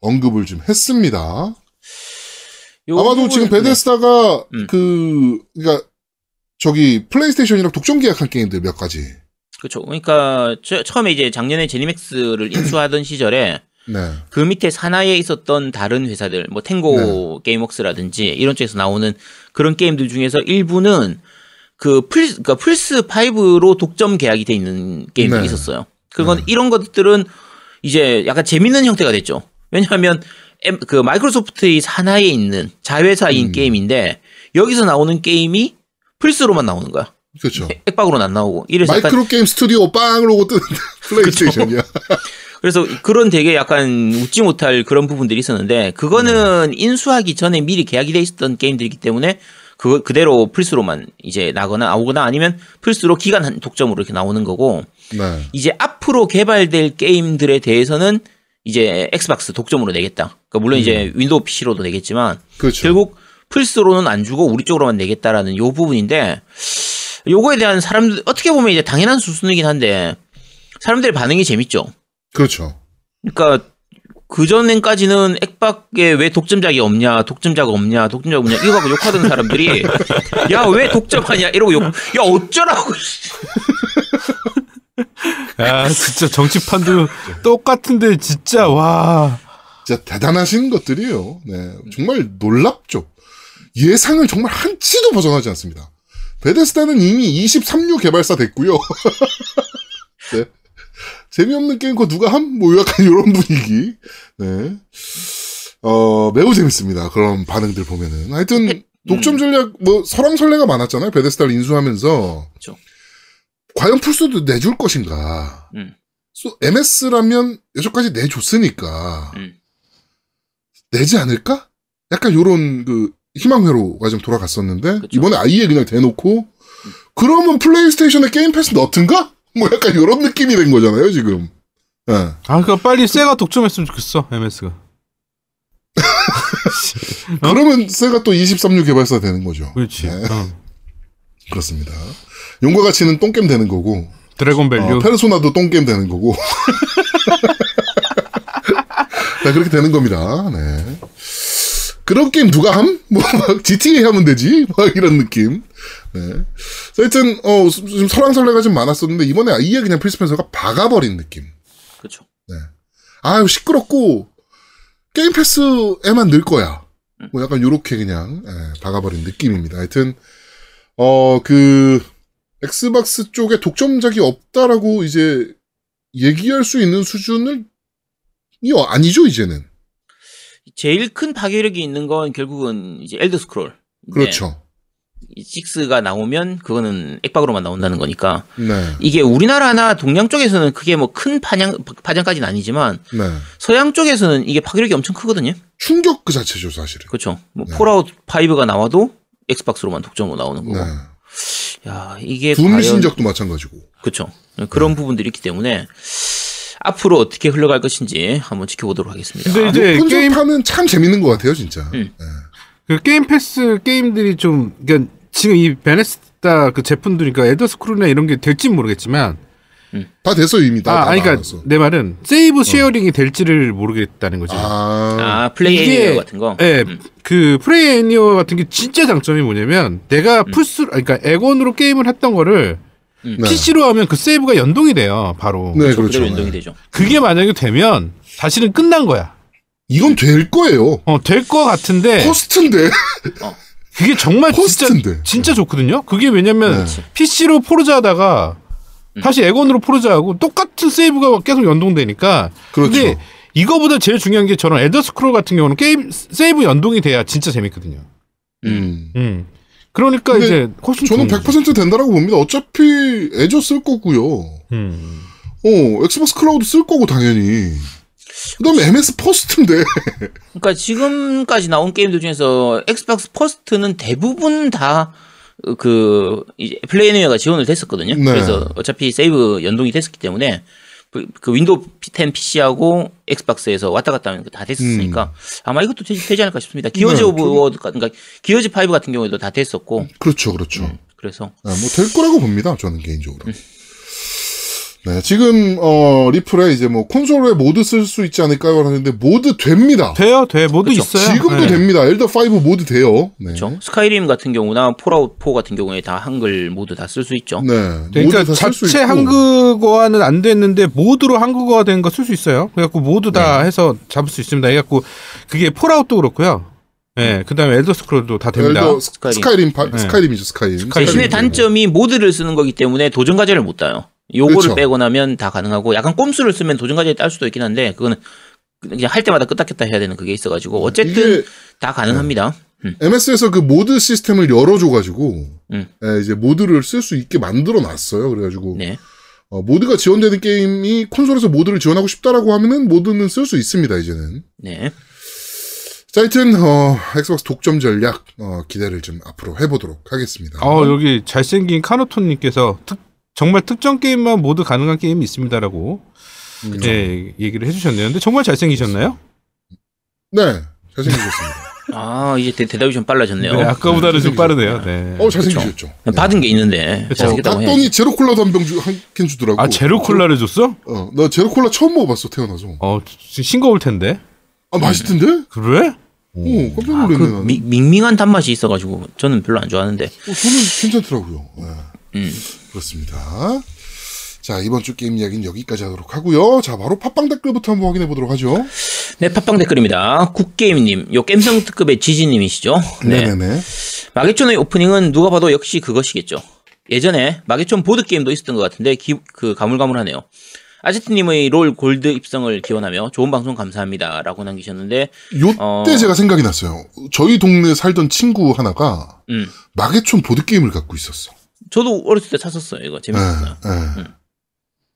언급을 좀 했습니다. 요 아마도 지금 부분은- 네. 베데스다가 음. 그 그러니까 저기 플레이스테이션이랑 독점 계약한 게임들 몇 가지. 그렇죠. 그러니까 처, 처음에 이제 작년에 제니맥스를 인수하던 시절에 네. 그 밑에 산하에 있었던 다른 회사들, 뭐 탱고 게임웍스라든지 이런 쪽에서 나오는 그런 게임들 중에서 일부는 그 플, 그러니까 플스 5로 독점 계약이 돼 있는 게임들이 네. 있었어요. 그건 네. 이런 것들은 이제 약간 재밌는 형태가 됐죠. 왜냐하면 엠- 그 마이크로소프트의 산하에 있는 자회사인 음. 게임인데 여기서 나오는 게임이 플스로만 나오는 거야. 그렇죠. 액박으로는 안 나오고. 이래서 마이크로 게임 스튜디오 빵으로 뜨는 플레이스테이션이야. 그래서 그런 되게 약간 웃지 못할 그런 부분들이 있었는데 그거는 인수하기 전에 미리 계약이 돼 있었던 게임들이기 때문에 그거 그대로 플스로만 이제 나거나 나오거나 아니면 플스로 기간 한 독점으로 이렇게 나오는 거고 네. 이제 앞으로 개발될 게임들에 대해서는 이제 엑스박스 독점으로 내겠다. 그러니까 물론 이제 윈도우 PC로도 내겠지만 그렇죠. 결국 플스로는 안 주고 우리 쪽으로만 내겠다라는 요 부분인데 요거에 대한 사람들 어떻게 보면 이제 당연한 수순이긴 한데 사람들의 반응이 재밌죠. 그렇죠. 그러니까 그 전엔까지는 액박에 왜 독점작이 없냐, 독점작 없냐, 독점작 없냐 이거 갖고 욕하던 사람들이 야 왜 독점하냐 이러고 욕, 야 어쩌라고. 야, 진짜 정치판도 똑같은데 진짜 와. 진짜 대단하신 것들이에요. 네. 정말 놀랍죠. 예상을 정말 한치도 벗어나지 않습니다. 베데스다는 이미 23류 개발사 됐고요. 네. 재미없는 게임 그거 누가 함? 뭐 약간 이런 분위기. 네. 어, 매우 재밌습니다. 그런 반응들 보면은. 하여튼 독점 전략 뭐 설왕설래가 많았잖아요. 베데스다를 인수하면서. 그쵸. 과연 풀스도 내줄 것인가. 음. MS라면 여기까지 내줬으니까. 음. 내지 않을까? 약간 요런 그 희망회로가 좀 돌아갔었는데 그쵸. 이번에 아예 그냥 대놓고 그러면 플레이스테이션에 게임 패스 넣든가? 뭐 약간 요런 느낌이 된 거잖아요 지금. 예. 아, 그러니까 빨리 세가 독점했으면 좋겠어, MS가. 그러면 세가 또 23류 개발사 되는 거죠. 그렇지. 네, 어. 그렇습니다. 용과 같이는 똥게임 되는 거고 드래곤 밸류. 어, 페르소나도 똥게임 되는 거고. 자, 그렇게 되는 겁니다. 네. 그런 게임 누가 함? 뭐, 막 GTA 하면 되지? 막 이런 느낌. 네. 자, 하여튼, 어, 좀 설왕설래가 좀 많았었는데, 이번에 아예 그냥 필스펜서가 박아버린 느낌. 그렇죠. 아유, 시끄럽고, 게임 패스에만 낼 거야. 뭐 약간 요렇게 그냥, 예, 박아버린 느낌입니다. 하여튼, 어, 그, 엑스박스 쪽에 독점작이 없다라고 이제 얘기할 수 있는 수준을, 이 아니죠, 이제는. 제일 큰 파괴력이 있는 건 결국은 이제 엘더 스크롤. 그렇죠. 네, 6가 나오면 그거는 액박으로만 나온다는 거니까 네. 이게 우리나라나 동양 쪽에서는 그게 뭐 큰 파장 파장까지는 아니지만 네. 서양 쪽에서는 이게 파괴력이 엄청 크거든요. 충격 그 자체죠, 사실은. 그렇죠. 뭐 네. 폴아웃 5가 나와도 엑스박스로만 독점으로 나오는 거고. 네. 야, 이게 둠 과연 신작도 마찬가지고. 그렇죠. 그런 부분들이 있기 때문에 앞으로 어떻게 흘러갈 것인지 한번 지켜보도록 하겠습니다. 근데 이제 오픈소파는 게임 참 재밌는 것 같아요, 진짜. 음. 네. 그 게임 패스 게임들이 좀 그러니까 지금 이 베데스다 그 제품들이니까 엘더 스크롤이나 이런 게 될지 는 모르겠지만 다 됐어요, 이미. 다, 아, 다 아니 그러니까 나왔어. 내 말은 save sharing이 될지를 모르겠다는 거죠. 아, 아, 플레이 이게- Anywhere 같은 거. 예, 음. 그 Play Anywhere 같은 게 진짜 장점이 뭐냐면 내가 플스 그러니까 엑원으로 게임을 했던 거를 네. PC로 하면 그 save가 연동이 돼요, 바로. 네, 그렇죠. 연동이 네. 되죠. 그게 만약에 되면 사실은 끝난 거야. 이건 될 거예요. 어, 될 거 같은데 best인데. 그게 정말 진짜 best인데. 진짜 좋거든요. 그게 왜냐면 네. PC로 포르자 하다가 다시 에곤으로 포르자 하고 똑같은 세이브가 계속 연동되니까. 그렇죠. 근데 이거보다 제일 중요한 게 저런 엘더 스크롤 같은 경우는 게임 세이브 연동이 돼야 진짜 재밌거든요. 음. 음. 그러니까 이제 저는 좋은 거죠. 100% 된다라고 봅니다. 어차피 애저 쓸 거고요. 음. 어, 엑스박스 클라우드 쓸 거고 당연히. 그다음에 MS 퍼스트인데. 그러니까 지금까지 나온 게임들 중에서 엑스박스 퍼스트는 대부분 다그 이제 플레이어가 지원을 됐었거든요. 네. 그래서 어차피 세이브 연동이 됐었기 때문에 그, 그 윈도우 10 PC하고 엑스박스에서 왔다 갔다 하면 다 됐었으니까 아마 이것도 되지, 되지 않을까 싶습니다. 기어즈 네, 오브 워 그러니까 기어즈 5 같은 경우에도 다 됐었고 그렇죠, 그렇죠. 그래서 뭐될 거라고 봅니다. 저는 개인적으로. 네, 지금 어 리플에 이제 뭐 콘솔에 모드 쓸 수 있지 않을까요? 하는데 모드 됩니다. 돼요, 돼. 모드 그쵸. 있어요. 지금도 네. 됩니다. 엘더 5 모드 돼요. 네. 그렇죠. 스카이림 같은 경우나 폴아웃 4 같은 경우에 다 한글 모드 다 쓸 수 있죠. 네. 그러니까 자체 있고. 한국어화는 안 됐는데 모드로 한국어화 된거 쓸 수 있어요. 그래갖고 모드 다 네. 해서 잡을 수 있습니다. 그래갖고 그게 폴아웃도 그렇고요. 예, 그다음에 엘더 스크롤도 다 됩니다. 엘더 스- 스카이림. 스카이림 파- 네. 스카이림이죠, 스카이림. 스카이림. 대신에 스카이림. 단점이 모드를 쓰는 거기 때문에 도전 과제를 못 따요. 요거를 그렇죠. 빼고 나면 다 가능하고 약간 꼼수를 쓰면 도전 과제 딸 수도 있긴 한데 그거는 그냥 할 때마다 끄다 켰다 해야 되는 그게 있어가지고 어쨌든 이게 다 가능합니다. 음. MS에서 그 모드 시스템을 열어줘가지고 음. 예, 이제 모드를 쓸 수 있게 만들어놨어요. 그래가지고 네. 어, 모드가 지원되는 게임이 콘솔에서 모드를 지원하고 싶다라고 하면은 모드는 쓸 수 있습니다. 이제는. 네. 자, 하여튼 어, 엑스박스 독점 전략 어, 기대를 좀 앞으로 해보도록 하겠습니다. 어, 여기 잘생긴 카노톤님께서 특, 정말 특정 게임만 모드 가능한 게임이 있습니다라고 음. 예, 얘기를 해주셨네요. 근데 정말 잘생기셨나요? 네, 잘생기셨습니다. 아 이제 대, 대답이 좀 빨라졌네요. 네, 아까보다는 좀 빠르네요. 네. 어, 잘생기셨죠. 받은 게 있는데 땄더니 해야지. 제로 콜라도 한 병 한캔 주더라고. 아 제로 콜라를 줬어? 어, 나 제로 콜라 처음 먹어봤어 태어나서. 어 지금 싱거울 텐데. 아 맛있던데? 그래? 오, 깜짝 아, 놀랐네. 그 나는. 미- 밍밍한 단맛이 있어가지고 저는 별로 안 좋아하는데. 어, 저는 괜찮더라고요. 네. 음. 그렇습니다. 자, 이번 주 게임 이야기는 여기까지 하도록 하고요. 자, 바로 팟빵 댓글부터 한번 확인해 보도록 하죠. 네 팟빵 댓글입니다. 국게임님, 요 겜성 특급의 지지님이시죠? 네. 네네네. 마계촌의 오프닝은 누가 봐도 역시 그것이겠죠. 예전에 마계촌 보드 게임도 있었던 것 같은데 기- 그 가물가물하네요. 아제트님의 롤 골드 입성을 기원하며 좋은 방송 감사합니다 라고 남기셨는데, 요때 어. 제가 생각이 났어요. 저희 동네에 살던 친구 하나가 음, 마계촌 보드게임을 갖고 있었어. 저도 어렸을 때 샀었어요. 이거 예, 재밌었어요. 예.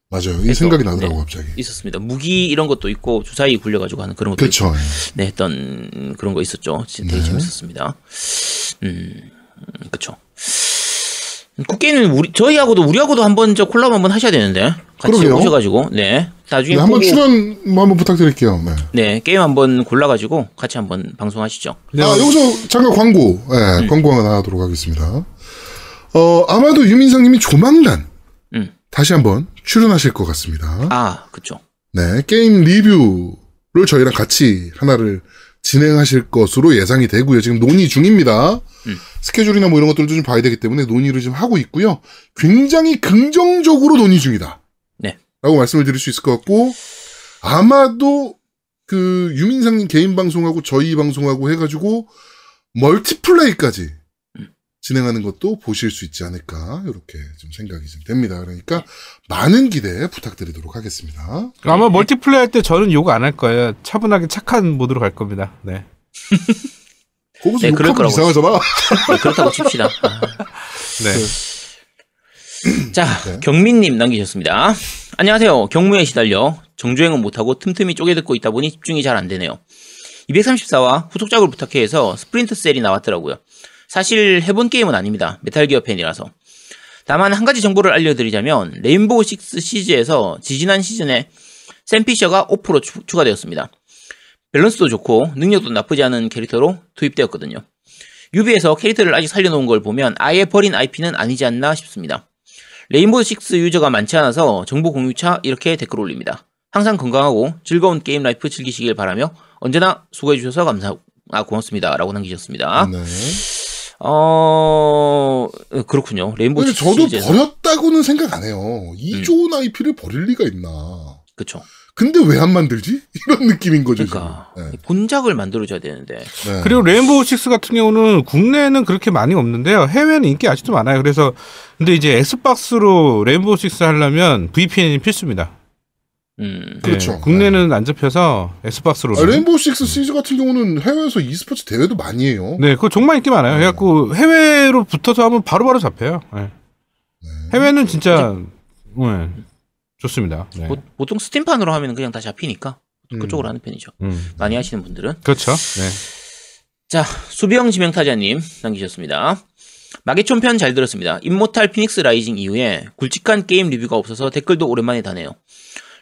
맞아요. 이 생각이 나더라고 네. 갑자기. 있었습니다. 무기 이런 것도 있고 주사위 굴려가지고 하는 그런 것도 그렇죠. 네, 했던 그런 거 있었죠. 진짜 되게 네. 재밌었습니다. 음, 그쵸. 국게는 우리, 저희하고도, 우리하고도 한번 저 콜라보 한번 하셔야 되는데. 같이 그러게요. 오셔가지고, 네. 나중에. 네, 한번 출연 뭐 한번 부탁드릴게요. 네. 네, 게임 한번 골라가지고 같이 한번 방송하시죠. 네. 아, 여기서 잠깐 광고, 예, 음. 광고 하나 하도록 하겠습니다. 어, 아마도 유민상님이 조만간 음. 다시 한번 출연하실 것 같습니다. 아, 그쵸. 네, 게임 리뷰를 저희랑 같이 하나를 진행하실 것으로 예상이 되고요. 지금 논의 중입니다. 음. 스케줄이나 뭐 이런 것들도 좀 봐야 되기 때문에 논의를 좀 하고 있고요. 굉장히 긍정적으로 논의 중이다. 네. 라고 말씀을 드릴 수 있을 것 같고, 아마도 그 유민상님 개인 방송하고 저희 방송하고 해가지고 멀티플레이까지 음. 진행하는 것도 보실 수 있지 않을까 이렇게 좀 생각이 좀 됩니다. 그러니까 많은 기대 부탁드리도록 하겠습니다. 아마 멀티플레이 할 때 저는 욕 안 할 거예요. 차분하게 착한 모드로 갈 겁니다. 네. 거기서 네, 그럴 거라고 이상하잖아. 네, 그렇다고 칩시다. 아. 네. 자, 네. 경민님 남기셨습니다. 안녕하세요. 격무에 시달려 정주행은 못하고 틈틈이 쪼개듣고 있다 보니 집중이 잘 안 되네요. 234와 후속작을 부탁해 해서 스플린터 셀이 나왔더라고요. 사실 해본 게임은 아닙니다. 메탈기어 팬이라서. 다만 한 가지 정보를 알려드리자면 레인보우 식스 시즈에서 지지난 시즌에 샘 피셔가 오퍼로 추, 추가되었습니다. 밸런스도 좋고 능력도 나쁘지 않은 캐릭터로 투입되었거든요. 유비에서 캐릭터를 아직 살려놓은 걸 보면 아예 버린 IP는 아니지 않나 싶습니다. 레인보우 식스 유저가 많지 않아서 정보 공유차 이렇게 댓글 올립니다. 항상 건강하고 즐거운 게임 라이프 즐기시길 바라며 언제나 수고해주셔서 감사, 아, 고맙습니다. 라고 남기셨습니다. 네. 어, 그렇군요. 레인보우 근데 저도 시리즈에서. 버렸다고는 생각 안 해요. 이 음. 좋은 IP를 버릴 리가 있나. 그쵸. 근데 왜 안 만들지? 이런 느낌인 거죠. 그러니까. 네. 본작을 만들어줘야 되는데. 네. 그리고 레인보우 식스 같은 경우는 국내에는 그렇게 많이 없는데요. 해외는 인기 아직도 많아요. 그래서 근데 이제 엑스박스로 레인보우 식스 하려면 VPN이 필수입니다. 음, 그렇죠. 네, 국내는 안 잡혀서 엑스박스로. 아, 레인보우 식스 시리즈 같은 경우는 해외에서 e스포츠 대회도 많이 해요. 네, 그거 정말 인기 많아요. 그래갖고 해외로 붙어서 하면 바로바로 잡혀요. 네. 해외는 진짜 네, 좋습니다. 네. 보, 보통 스팀판으로 하면 그냥 다 잡히니까 음. 그쪽으로 하는 편이죠. 음, 많이 하시는 분들은. 그렇죠. 네. 자, 수비형 지명타자님 남기셨습니다. 마계촌 편 잘 들었습니다. 임모탈 피닉스 라이징 이후에 굵직한 게임 리뷰가 없어서 댓글도 오랜만에 다네요.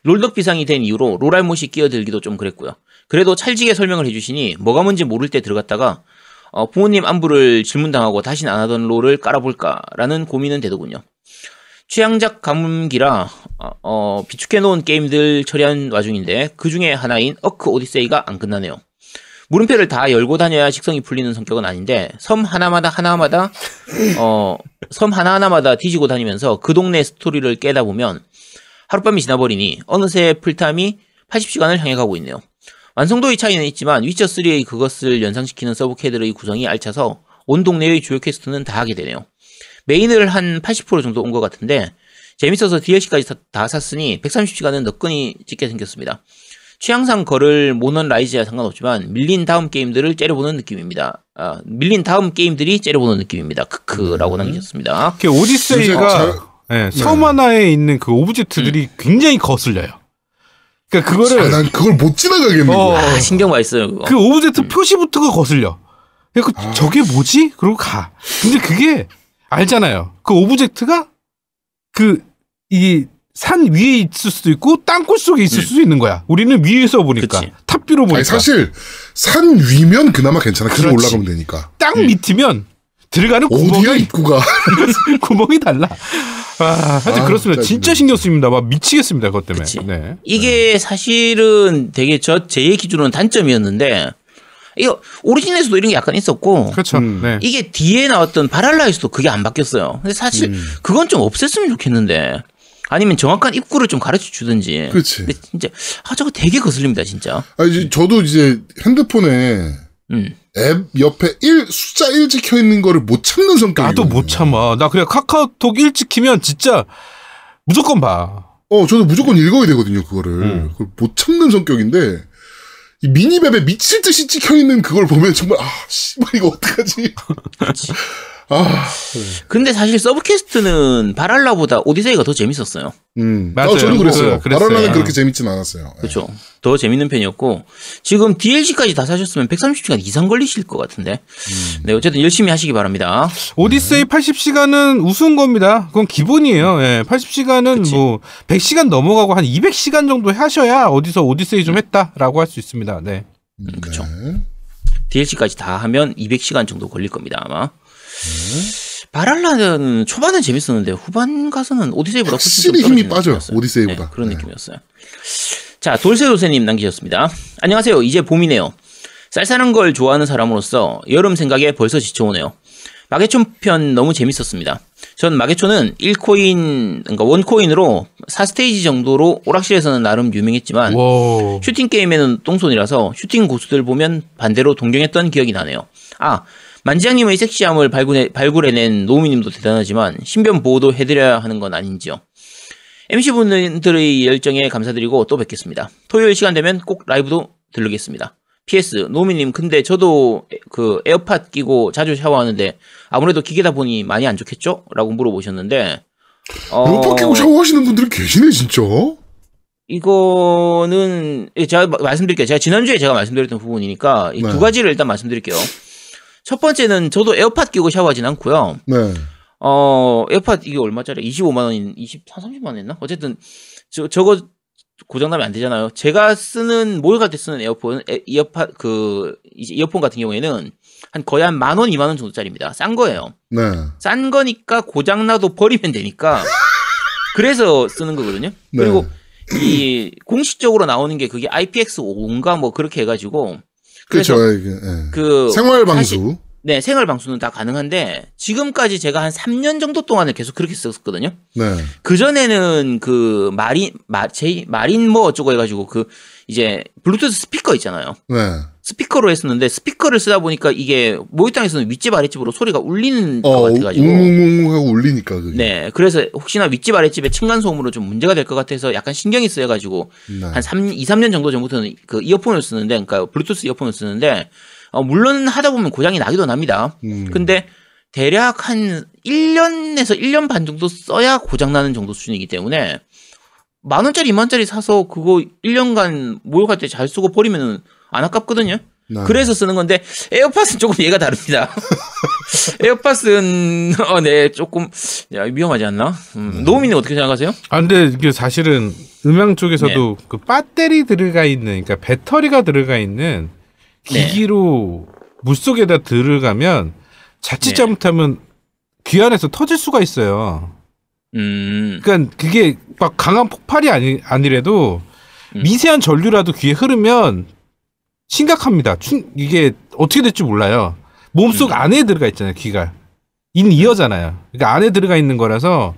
롤덕 비상이 된 이후로 롤알못이 끼어들기도 좀 그랬고요. 그래도 찰지게 설명을 해주시니 뭐가 뭔지 모를 때 들어갔다가 어, 부모님 안부를 질문당하고 다신 안 하던 롤을 깔아볼까라는 고민은 되더군요. 취향작 가뭄기라 어, 어, 비축해놓은 게임들 처리한 와중인데 그 중에 하나인 어크 오디세이가 안 끝나네요. 물음표를 다 열고 다녀야 직성이 풀리는 성격은 아닌데 섬 하나마다 하나마다 어, 섬 하나하나마다 뒤지고 다니면서 그 동네 스토리를 깨다 보면 하룻밤이 지나버리니 어느새 플탐이 80시간을 향해 가고 있네요. 완성도의 차이는 있지만 위쳐3의 그것을 연상시키는 서브퀘들의 구성이 알차서 온 동네의 주요 퀘스트는 다 하게 되네요. 메인을 한 80% 정도 온 것 같은데 재밌어서 DLC까지 다, 다 샀으니 130시간은 너끈히 찍게 생겼습니다. 취향상 거를 모넌 라이즈야 상관없지만 밀린 다음 게임들을 째려보는 느낌입니다. 아, 밀린 다음 게임들이 째려보는 느낌입니다. 크크라고 남기셨습니다. 그 오디세이가 잘- 네, 섬 하나에 있는 그 오브젝트들이 굉장히 거슬려요. 그러니까 아, 그거를 난 그걸 못 지나가겠는 어, 거야. 아, 신경 많이 써요, 그거. 그 오브젝트 표시부터가 거슬려. 그 아. 저게 뭐지? 그러고 가. 근데 그게 알잖아요. 그 오브젝트가 그 이 산 위에 있을 수도 있고 땅굴 속에 있을 수도 있는 거야. 우리는 위에서 보니까 그치. 탑뷰로 보니까 아니, 사실 산 위면 그나마 괜찮아. 그로. 올라가면 되니까. 땅 밑이면 들어가는 구멍이 입구가? 구멍이 달라. 아, 하여튼 아, 그렇습니다. 진짜 진짜 신경 씁니다. 막 미치겠습니다. 그것 때문에. 네. 이게 사실은 되게 저 제 기준으로는 단점이었는데 이거 오리진에서도 이런 게 약간 있었고 그렇죠. 음. 네. 이게 뒤에 나왔던 바랄라에서도 그게 안 바뀌었어요. 근데 사실 음. 그건 좀 없앴으면 좋겠는데 아니면 정확한 입구를 좀 가르쳐 주든지. 그치. 근데 진짜 아 저거 되게 거슬립니다 진짜. 아, 이제 저도 이제 핸드폰에 음. 앱 옆에 1, 숫자 1 찍혀 있는 거를 못 참는 성격이 나도 못 참아. 나 그냥 카카오톡 일 찍히면 진짜 무조건 봐. 어, 저도 무조건 읽어야 되거든요, 그거를. 음. 그걸 못 참는 성격인데, 이 미니맵에 미칠 듯이 찍혀 있는 그걸 보면 정말, 아, 씨발, 이거 어떡하지? 아, 근데 사실 서브캐스트는 바랄라보다 오디세이가 더 재밌었어요. 음. 맞아요. 아, 저도 그랬어요. 그- 아. 그렇게 재밌진 않았어요. 예. 그렇죠. 더 재밌는 편이었고 지금 DLC까지 다 사셨으면 130시간 이상 걸리실 것 같은데. 네, 어쨌든 열심히 하시기 바랍니다. 오디세이 80시간은 우스운 겁니다. 그건 기본이에요. 예, 80시간은 그치. 뭐 100시간 넘어가고 한 200시간 정도 하셔야 어디서 오디세이 좀 했다라고 할 수 있습니다. 네. 음, 그쵸. 네. DLC까지 다 하면 200시간 정도 걸릴 겁니다, 아마. 발할라는 초반은 재밌었는데 후반 가서는 오디세이보다 확실히 힘이 빠져. 오디세이보다. 네, 그런 네. 느낌이었어요. 자, 돌쇠돌쇠님 남기셨습니다. 안녕하세요. 이제 봄이네요. 쌀쌀한 걸 좋아하는 사람으로서 여름 생각에 벌써 지쳐오네요. 마계촌 편 너무 재밌었습니다. 전 마계촌은 1코인, 그러니까 원코인으로 4스테이지 정도로 오락실에서는 나름 유명했지만 와. 슈팅 게임에는 똥손이라서 슈팅 고수들 보면 반대로 동경했던 기억이 나네요. 아, 만지장님의 섹시함을 발굴해, 발굴해낸 노우미님도 대단하지만 신변 보호도 해드려야 하는 건 아닌지요. MC분들의 열정에 감사드리고 또 뵙겠습니다. 토요일 시간 되면 꼭 라이브도 들르겠습니다. PS, 노우미님, 근데 저도 그 에어팟 끼고 자주 샤워하는데 아무래도 기계다 보니 많이 안 좋겠죠? 라고 물어보셨는데, 어, 에어팟 끼고 샤워하시는 분들이 계시네, 진짜. 이거는 예, 제가 마- 말씀드릴게요. 제가 지난주에 제가 말씀드렸던 부분이니까 이 네. 두 가지를 일단 말씀드릴게요. 첫 번째는 저도 에어팟 끼고 샤워하진 않고요. 네. 어, 에어팟 이게 얼마짜리? 25만 원인 20, 30만 원 했나? 어쨌든 저 저거 고장 나면 안 되잖아요. 제가 쓰는 목욕할 때 쓰는 에어폰 에, 이어팟 그 이제 이어폰 같은 경우에는 한 거의 한 만 원, 이만 원 정도짜리입니다. 싼 거예요. 네. 싼 거니까 고장 나도 버리면 되니까 그래서 쓰는 거거든요. 네. 그리고 이 공식적으로 나오는 게 그게 IPX5인가 뭐 그렇게 해가지고 그렇죠. 예. 그 생활 방수. 네 생활 방수는 다 가능한데 지금까지 제가 한 3년 정도 동안을 계속 그렇게 썼거든요. 네. 그 전에는 그 마린 마 제 마린 뭐 어쩌고 해가지고 그 이제 블루투스 스피커 있잖아요. 네. 스피커로 했었는데 스피커를 쓰다 보니까 이게 목욕탕에서는 윗집 아랫집으로 소리가 울리는 것 어, 같아가지고 웅웅웅하고 울리니까 그게. 네, 그래서 혹시나 윗집 아랫집에 층간 소음으로 좀 문제가 될 것 같아서 약간 신경이 쓰여가지고 네. 한 3, 2, 3년 정도 전부터는 그 이어폰을 쓰는데, 그러니까 블루투스 이어폰을 쓰는데, 어, 물론 하다 보면 고장이 나기도 납니다. 음. 근데 대략 한 1년에서 1년 반 정도 써야 고장 나는 정도 수준이기 때문에 만 원짜리, 2만 원짜리 사서 그거 1년간 목욕할 때 잘 쓰고 버리면은 안 아깝거든요. 네. 그래서 쓰는 건데 에어팟은 조금 얘가 다릅니다. 에어팟은 어, 네 조금 야, 위험하지 않나? 음, 노우미는 어떻게 생각하세요? 아 근데 이게 사실은 음향 쪽에서도 네. 그 배터리 들어가 있는 그러니까 배터리가 들어가 있는 네. 기기로 물속에다 들어가면 자칫 네. 잘못하면 귀 안에서 터질 수가 있어요. 음, 그러니까 그게 막 강한 폭발이 아니 아니래도 음. 미세한 전류라도 귀에 흐르면 심각합니다. 충, 이게 어떻게 될지 몰라요. 몸속 음. 안에 들어가 있잖아요, 귀가. 인 이어잖아요. 그러니까 안에 들어가 있는 거라서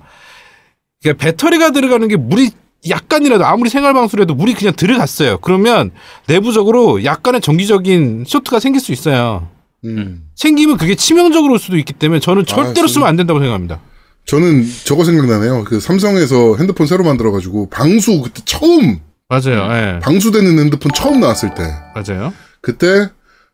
그러니까 배터리가 들어가는 게 물이 약간이라도 아무리 생활방수라도 물이 그냥 들어갔어요. 그러면 내부적으로 약간의 정기적인 쇼트가 생길 수 있어요. 음. 생기면 그게 치명적으로 올 수도 있기 때문에 저는 절대로 아, 쓰면 안 된다고 생각합니다. 저는 저거 생각나네요. 그 삼성에서 핸드폰 새로 만들어가지고 방수 그때 처음 맞아요. 예. 방수되는 핸드폰 처음 나왔을 때 맞아요. 그때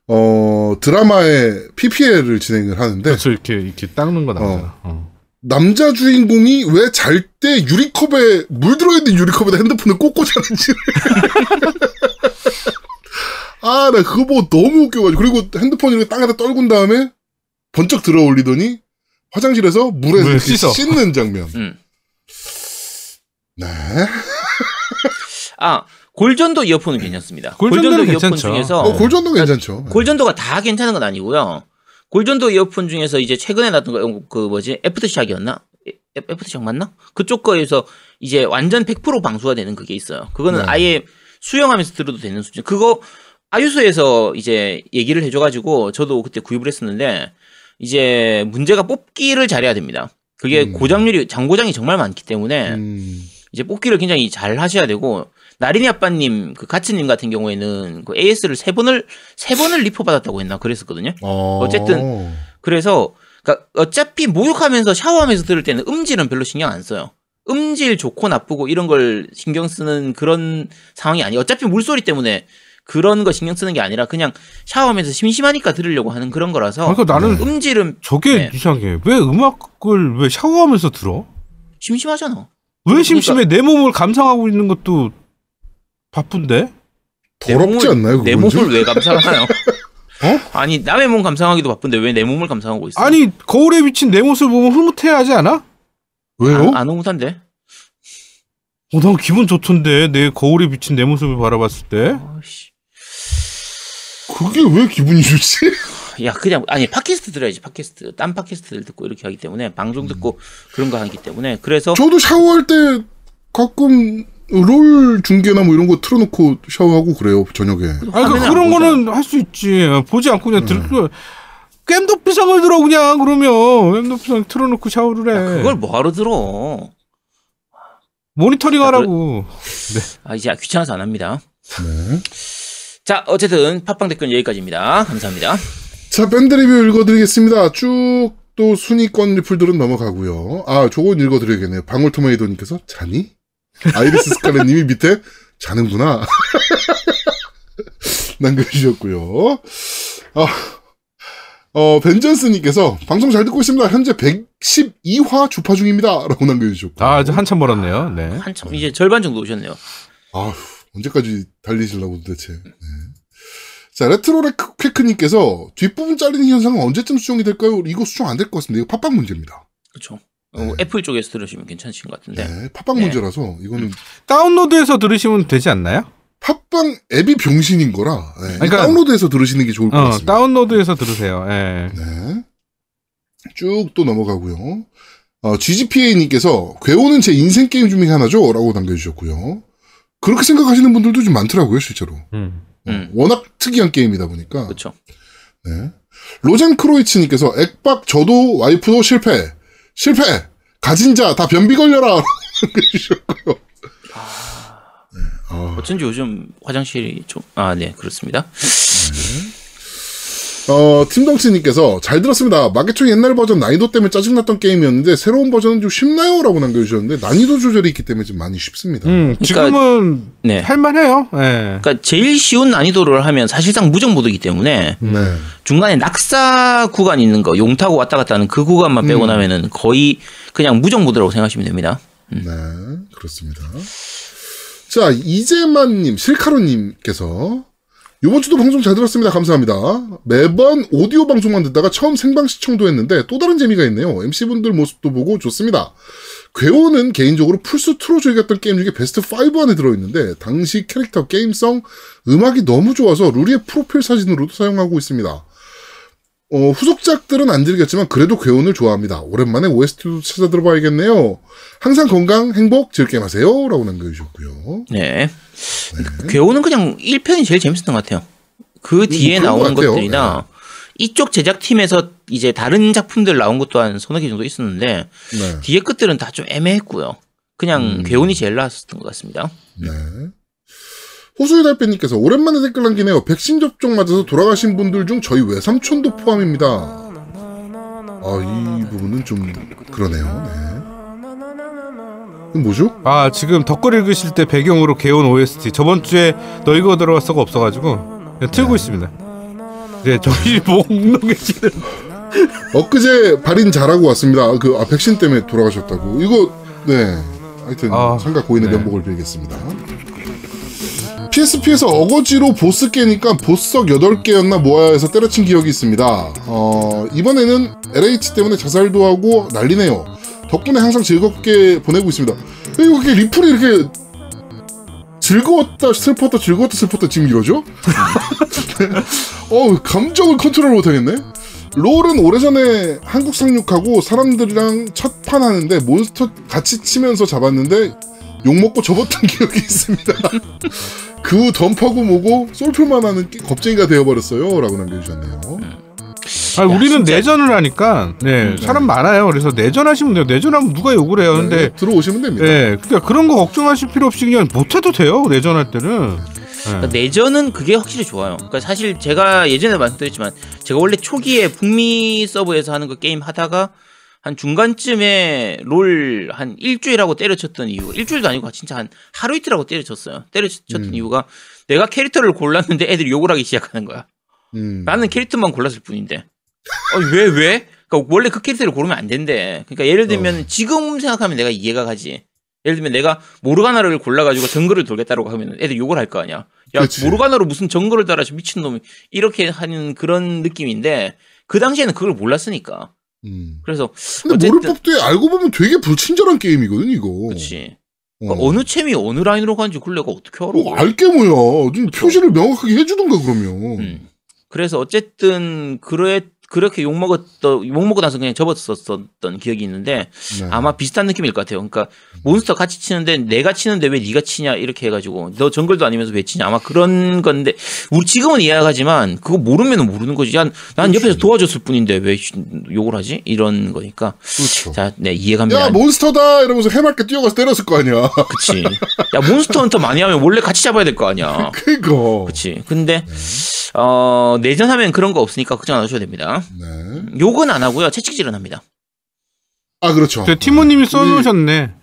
어 드라마의 PPL을 진행을 하는데 그렇죠. 이렇게 이렇게 닦는 거 나오잖아. 어. 남자 주인공이 왜 잘 때 유리컵에 물 들어 있는 유리컵에다 핸드폰을 꽂고 자는지를 아나 그거 보고 너무 웃겨가지고 그리고 핸드폰 이렇게 땅에다 떨군 다음에 번쩍 들어 올리더니 화장실에서 물에 씻어. 씻는 장면 음. 네 아 골전도 이어폰은 괜찮습니다. 골전도는 이어폰 괜찮죠. 중에서 어, 골전도 괜찮죠 골전도가 다 괜찮은 건 아니고요. 골전도 이어폰 중에서 이제 최근에 나왔던 거, 그 뭐지? 애프터샥이었나? 애- 애프터샥 맞나? 그쪽 거에서 이제 완전 100% 방수가 되는 그게 있어요. 그거는 네. 아예 수영하면서 들어도 되는 수준. 그거 아유소에서 이제 얘기를 해줘가지고 저도 그때 구입을 했었는데 이제 문제가 뽑기를 잘해야 됩니다. 그게 음. 고장률이 장고장이 정말 많기 때문에 음, 이제 뽑기를 굉장히 잘 하셔야 되고 나린이 아빠님 그 가츠님 같은 경우에는 그 AS를 세 번을 세 번을 리포 받았다고 했나 그랬었거든요. 어, 어쨌든 그래서 그러니까 어차피 목욕하면서 샤워하면서 들을 때는 음질은 별로 신경 안 써요. 음질 좋고 나쁘고 이런 걸 신경 쓰는 그런 상황이 아니에요. 어차피 물소리 때문에 그런 거 신경 쓰는 게 아니라 그냥 샤워하면서 심심하니까 들으려고 하는 그런 거라서 그러니까 나는 음질은 저게 네. 이상해. 왜 음악을 왜 샤워하면서 들어? 심심하잖아. 왜 심심해? 내 몸을 감상하고 있는 것도 바쁜데? 내 더럽지 몸을- 않나요? 내? 몸을 왜 감상하나요? 아니 남의 몸 감상하기도 바쁜데 왜 내 몸을 감상하고 있어? 아니 거울에 비친 내 모습을 보면 흐뭇해야 하지 않아? 왜요? 안, 안 흐뭇한데? 어, 난 기분 좋던데 내 거울에 비친 내 모습을 바라봤을 때. 아씨. 그게 왜 기분이 좋지? 야 그냥 아니 팟캐스트 들어야지 팟캐스트 딴 팟캐스트를 듣고 이렇게 하기 때문에 방송 듣고 그런 거 하기 때문에 그래서 저도 샤워할 때 가끔 롤 중계나 뭐 이런 거 틀어놓고 샤워하고 그래요 저녁에. 그 화면을 안 그런. 거는 할 수 있지. 보지 않고 그냥 들. 깸도피상을 들어 그냥 그러면 깸도피상 틀어놓고 샤워를 해. 야, 그걸 뭐하러 들어? 모니터링 하라고. 아 이제 귀찮아서 안 합니다. 네. 자 어쨌든 팟빵 댓글 여기까지입니다. 감사합니다. 자 밴드 리뷰 읽어드리겠습니다. 쭉 또 순위권 리플들은 넘어가고요. 아 저건 읽어드려야겠네요. 방울토마이도님께서 자니? 아이리스 스칼렛님이 밑에 자는구나. 남겨주셨고요. 아, 어, 벤전스님께서 방송 잘 듣고 있습니다. 현재 112화 주파 중입니다. 라고 남겨주셨고. 아, 이제 한참 멀었네요. 네. 한참 이제 절반 정도 오셨네요. 아휴, 언제까지 달리시려고 도대체. 네. 자, 레트로레크님께서 뒷부분 잘리는 현상은 언제쯤 수정이 될까요? 이거 수정 안 될 것 같습니다. 이거 팟빵 문제입니다. 그렇죠. 어, 애플 쪽에서 들으시면 괜찮으신 것 같은데. 네, 팟빵 네. 문제라서 이거는 다운로드해서 들으시면 되지 않나요? 팟빵 앱이 병신인 거라 네, 그러니까- 다운로드해서 들으시는 게 좋을 것 어, 같습니다. 다운로드해서 들으세요. 예. 네. 쭉 또 넘어가고요. 어, GGPA님께서 괴오는 제 인생 게임 중에 하나죠? 라고 남겨주셨고요. 그렇게 생각하시는 분들도 좀 많더라고요, 실제로. 음. 어, 음. 워낙 특이한 게임이다 보니까. 그렇죠. 네. 로젠 크로이츠님께서 액박 저도 와이프도 실패. 실패! 가진 자 다 변비 걸려라! 라고 남겨주셨고요. 어, 어쩐지 요즘 화장실이 좀, 아, 네, 그렇습니다. 어, 팀덩치님께서 잘 들었습니다. 마계총 옛날 버전 난이도 때문에 짜증났던 게임이었는데 새로운 버전은 좀 쉽나요? 라고 남겨주셨는데 난이도 조절이 있기 때문에 좀 많이 쉽습니다. 음, 지금은 네. 할만해요. 예. 그러니까 제일 쉬운 난이도를 하면 사실상 무정 모드이기 때문에 네. 중간에 낙사 구간 있는 거, 용 타고 왔다 갔다 하는 그 구간만 음. 빼고 나면은 거의 그냥 무정 모드라고 생각하시면 됩니다. 네, 그렇습니다. 자, 이재만님, 실카로님께서 이번 주도 방송 잘 들었습니다. 감사합니다. 매번 오디오 방송만 듣다가 처음 생방 시청도 했는데 또 다른 재미가 있네요. MC분들 모습도 보고 좋습니다. 괴오는 개인적으로 플스 2로 즐겼던 게임 중에 베스트 5 안에 들어있는데 당시 캐릭터 게임성, 음악이 너무 좋아서 루리의 프로필 사진으로도 사용하고 있습니다. 어, 후속작들은 안 즐겼지만 그래도 괴온을 좋아합니다. 오랜만에 OST도 찾아 들어봐야겠네요. 항상 건강, 행복, 즐게 하세요. 라고 남겨주셨고요. 네. 괴오는 그냥 1편이 제일 재밌었던 것 같아요. 그 뒤에 그런 것 나온 같아요. 것들이나 이쪽 제작팀에서 이제 다른 작품들 나온 것도 한 서너 개 정도 있었는데 네. 뒤에 것들은 다 좀 애매했고요. 그냥 음. 괴온이 제일 나았었던 것 같습니다. 네. 호수의 달빛님께서 오랜만에 댓글 남기네요. 백신 접종 맞아서 돌아가신 분들 중 저희 외삼촌도 포함입니다. 아, 이 부분은 좀 그러네요. 네. 뭐죠? 아, 지금 덧글 읽으실 때 배경으로 개온 OST. 저번 주에 너 이거 들어왔어가 없어가지고 틀고 있습니다. 네, 저희 목록 계시는. 엊그제 발인 잘하고 왔습니다. 그, 아, 백신 때문에 돌아가셨다고. 이거, 네. 하여튼, 아, 삼각 고인의 네. 면목을 빌겠습니다. PSP에서 어거지로 보스 깨니까 보석 8개였나 모아야 해서 때려친 기억이 있습니다. 어, 이번에는 LH 때문에 자살도 하고 난리네요. 덕분에 항상 즐겁게 보내고 있습니다. 왜 이렇게 리플이 이렇게 즐거웠다 슬펐다 즐거웠다 슬펐다 지금 이러죠? 어 감정을 컨트롤 못하겠네. 롤은 오래전에 한국 상륙하고 사람들이랑 첫판 하는데 몬스터 같이 치면서 잡았는데 욕먹고 접었던 기억이 있습니다. 그후 덤퍼고 뭐고 솔플만 하는 끼- 겁쟁이가 되어버렸어요. 라고 남겨주셨네요. 아, 우리는 진짜. 내전을 하니까, 네, 사람 많아요. 그래서 내전하시면 돼요. 내전하면 누가 욕을 해요. 근데, 네, 들어오시면 됩니다. 네, 그러니까 그런 거 걱정하실 필요 없이 그냥 못해도 돼요. 내전할 때는. 그러니까 네. 내전은 그게 확실히 좋아요. 그러니까 사실 제가 예전에 말씀드렸지만 제가 원래 초기에 북미 서버에서 하는 그 게임 하다가 한 중간쯤에 롤 한 일주일하고 때려쳤던 이유 일주일도 아니고 진짜 한 하루 이틀하고 때려쳤어요. 때려쳤던 음. 이유가 내가 캐릭터를 골랐는데 애들이 욕을 하기 시작하는 거야. 음. 나는 캐릭터만 골랐을 뿐인데. 어, 왜, 왜? 그러니까 원래 그 캐릭터를 고르면 안 된대. 그러니까 예를 들면 어. 지금 생각하면 내가 이해가 가지. 예를 들면 내가 모르가나를 골라가지고 정글을 돌겠다고 하면 애들 욕을 할 거 아니야. 야, 그치. 모르가나로 무슨 정글을 따라서 미친놈이 이렇게 하는 그런 느낌인데 그 당시에는 그걸 몰랐으니까. 음. 그래서 근데 모를 법도 알고 보면 되게 불친절한 게임이거든 이거. 그렇지. 어. 그러니까 어느 챔이 어느 라인으로 가는지 그걸 내가 어떻게 알아? 뭐 알게 뭐야. 좀 그쵸. 표시를 명확하게 해주던가 그러면. 음. 그래서 어쨌든 그래 그렇게 욕 먹었던 욕 먹고 나서 그냥 접었었던 기억이 있는데 네. 아마 비슷한 느낌일 것 같아요. 그러니까 몬스터 같이 치는데 내가 치는데 왜 네가 치냐 이렇게 해가지고 너 정글도 아니면서 왜 치냐 아마 그런 건데 우리 지금은 이해하지만 그거 모르면 모르는 거지. 난, 난 옆에서 도와줬을 뿐인데 왜 욕을 하지 이런 거니까 그렇죠. 자, 네 이해갑니다. 야 몬스터다 이러면서 해맑게 뛰어가서 때렸을 거 아니야. 그치. 야 몬스터 헌터 많이 하면 원래 같이 잡아야 될 거 아니야. 그니까. 그치. 근데 어 내전하면 그런 거 없으니까 걱정 안 하셔도 됩니다. 네. 욕은 안 하고요. 채찍질은 합니다. 아 그렇죠. 저 티모님이 써놓으셨네.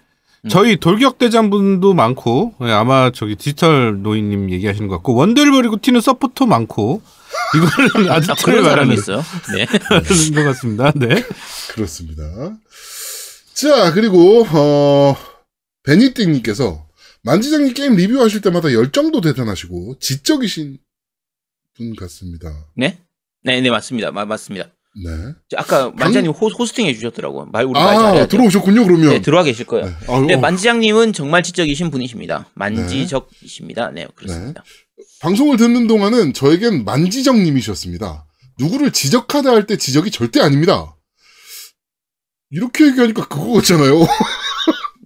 음. 저희 돌격대장 분도 많고 예, 아마 저기 디지털 노인님 얘기하시는 것 같고 원딜 버리고 튀는 서포터 많고 이거는 아주 아, 틀에 그런 사람이 말하는 있어요. 네. 것 같습니다. 네. 그렇습니다. 자 그리고 어 베니띵님께서 만지장님 게임 리뷰하실 때마다 열정도 대단하시고 지적이신 분 같습니다. 네? 네, 네, 맞습니다. 마- 맞습니다. 네. 저 아까 만지장님 호, 호스팅 해주셨더라고요. 말, 우리 말아 잘해야죠. 들어오셨군요 그러면. 네, 들어와 계실 거예요. 네. 아유, 네, 어, 만지장님은 정말 지적이신 분이십니다. 만지적이십니다. 네, 그렇습니다. 방송을 듣는 동안은 저에겐 만지정님이셨습니다. 누구를 지적하다 할 때 지적이 절대 아닙니다. 이렇게 얘기하니까 그거 같잖아요.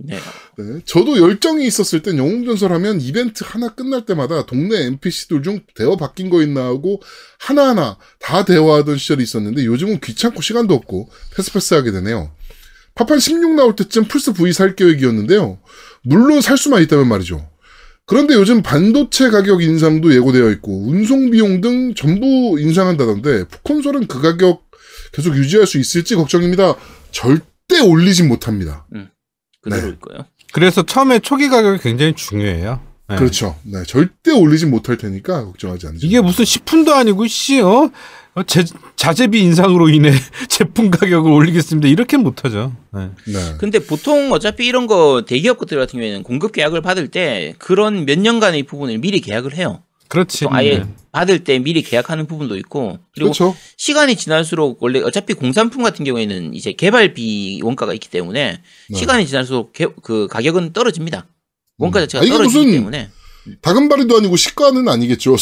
네. 네, 저도 열정이 있었을 땐 영웅전설 하면 이벤트 하나 끝날 때마다 동네 NPC들 중 대화 바뀐 거 있나 하고 하나하나 다 대화하던 시절이 있었는데 요즘은 귀찮고 시간도 없고 패스패스 하게 되네요. 파판 16 나올 때쯤 플스 V 살 계획이었는데요. 물론 살 수만 있다면 말이죠. 그런데 요즘 반도체 가격 인상도 예고되어 있고 운송 비용 등 전부 인상한다던데 콘솔은 그 가격 계속 유지할 수 있을지 걱정입니다. 절대 올리진 못합니다. 그대로일 거예요. 그래서 처음에 초기 가격이 굉장히 중요해요. 네. 그렇죠. 네, 절대 올리진 못할 테니까 걱정하지 않으세요. 이게 무슨 10분도 아니고 씨, 어? 어, 제, 자재비 인상으로 인해 제품 가격을 올리겠습니다. 이렇게 못하죠. 네. 네. 근데 보통 어차피 이런 거 대기업 것들 같은 경우에는 공급 계약을 받을 때 그런 몇 년간의 부분을 미리 계약을 해요. 그렇지. 또 아예 네. 받을 때 미리 계약하는 부분도 있고 그리고 그렇죠. 시간이 지날수록 원래 어차피 공산품 같은 경우에는 이제 개발비 원가가 있기 때문에 네. 시간이 지날수록 개- 그 가격은 떨어집니다. 원가 음. 자체가 아, 떨어지기 무슨- 때문에 다금바리도 아니고 시가는 아니겠죠.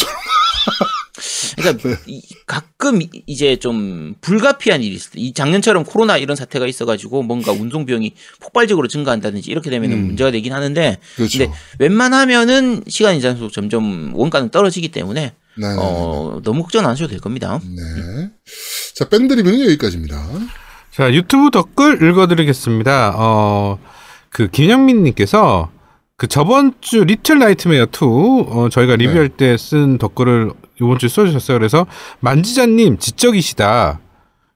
그러니까 네. 이- 가끔 이- 이제 좀 불가피한 일이 있을 때, 이 작년처럼 코로나 이런 사태가 있어가지고 뭔가 운송 비용이 폭발적으로 증가한다든지 이렇게 되면 은 음. 문제가 되긴 하는데 그렇죠. 근데 웬만하면은 시간이 지날수록 점점 원가는 떨어지기 때문에 네, 네, 어, 너무 걱정 안 하셔도 될 겁니다. 네. 자, 밴드 리뷰는 여기까지입니다. 자, 유튜브 댓글 읽어드리겠습니다. 어, 그, 김영민님께서 그 저번 주 리틀 나이트메어 2, 어, 저희가 리뷰할 때쓴 댓글을 이번 주에 써주셨어요. 그래서 만지장님 지적이시다.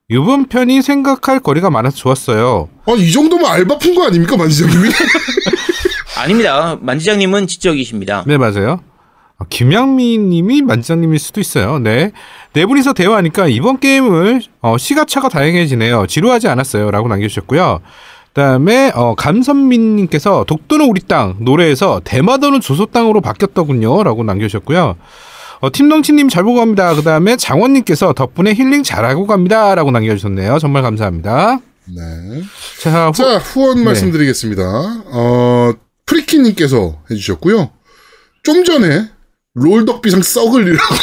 이번 편이 생각할 거리가 많아서 좋았어요. 아, 이 정도면 알바 푼 거 아닙니까, 만지장님이? 아닙니다. 만지장님은 지적이십니다. 네, 맞아요. 어, 김영민 님이 만지장님일 수도 있어요. 네. 네 분이서 대화하니까 이번 게임을 어, 시가차가 다양해지네요. 지루하지 않았어요. 라고 남겨주셨고요. 그 다음에 어, 감선민 님께서 독도는 우리 땅 노래에서 대마도는 조소 땅으로 바뀌었더군요. 라고 남겨주셨고요. 어, 팀덩치님 잘 보고 갑니다. 그 다음에 장원님께서 덕분에 힐링 잘하고 갑니다. 라고 남겨주셨네요. 정말 감사합니다. 네. 자, 후, 자, 후원 네. 말씀드리겠습니다. 어, 프리키님께서 해주셨고요. 좀 전에 롤덕비상 썩을 이라고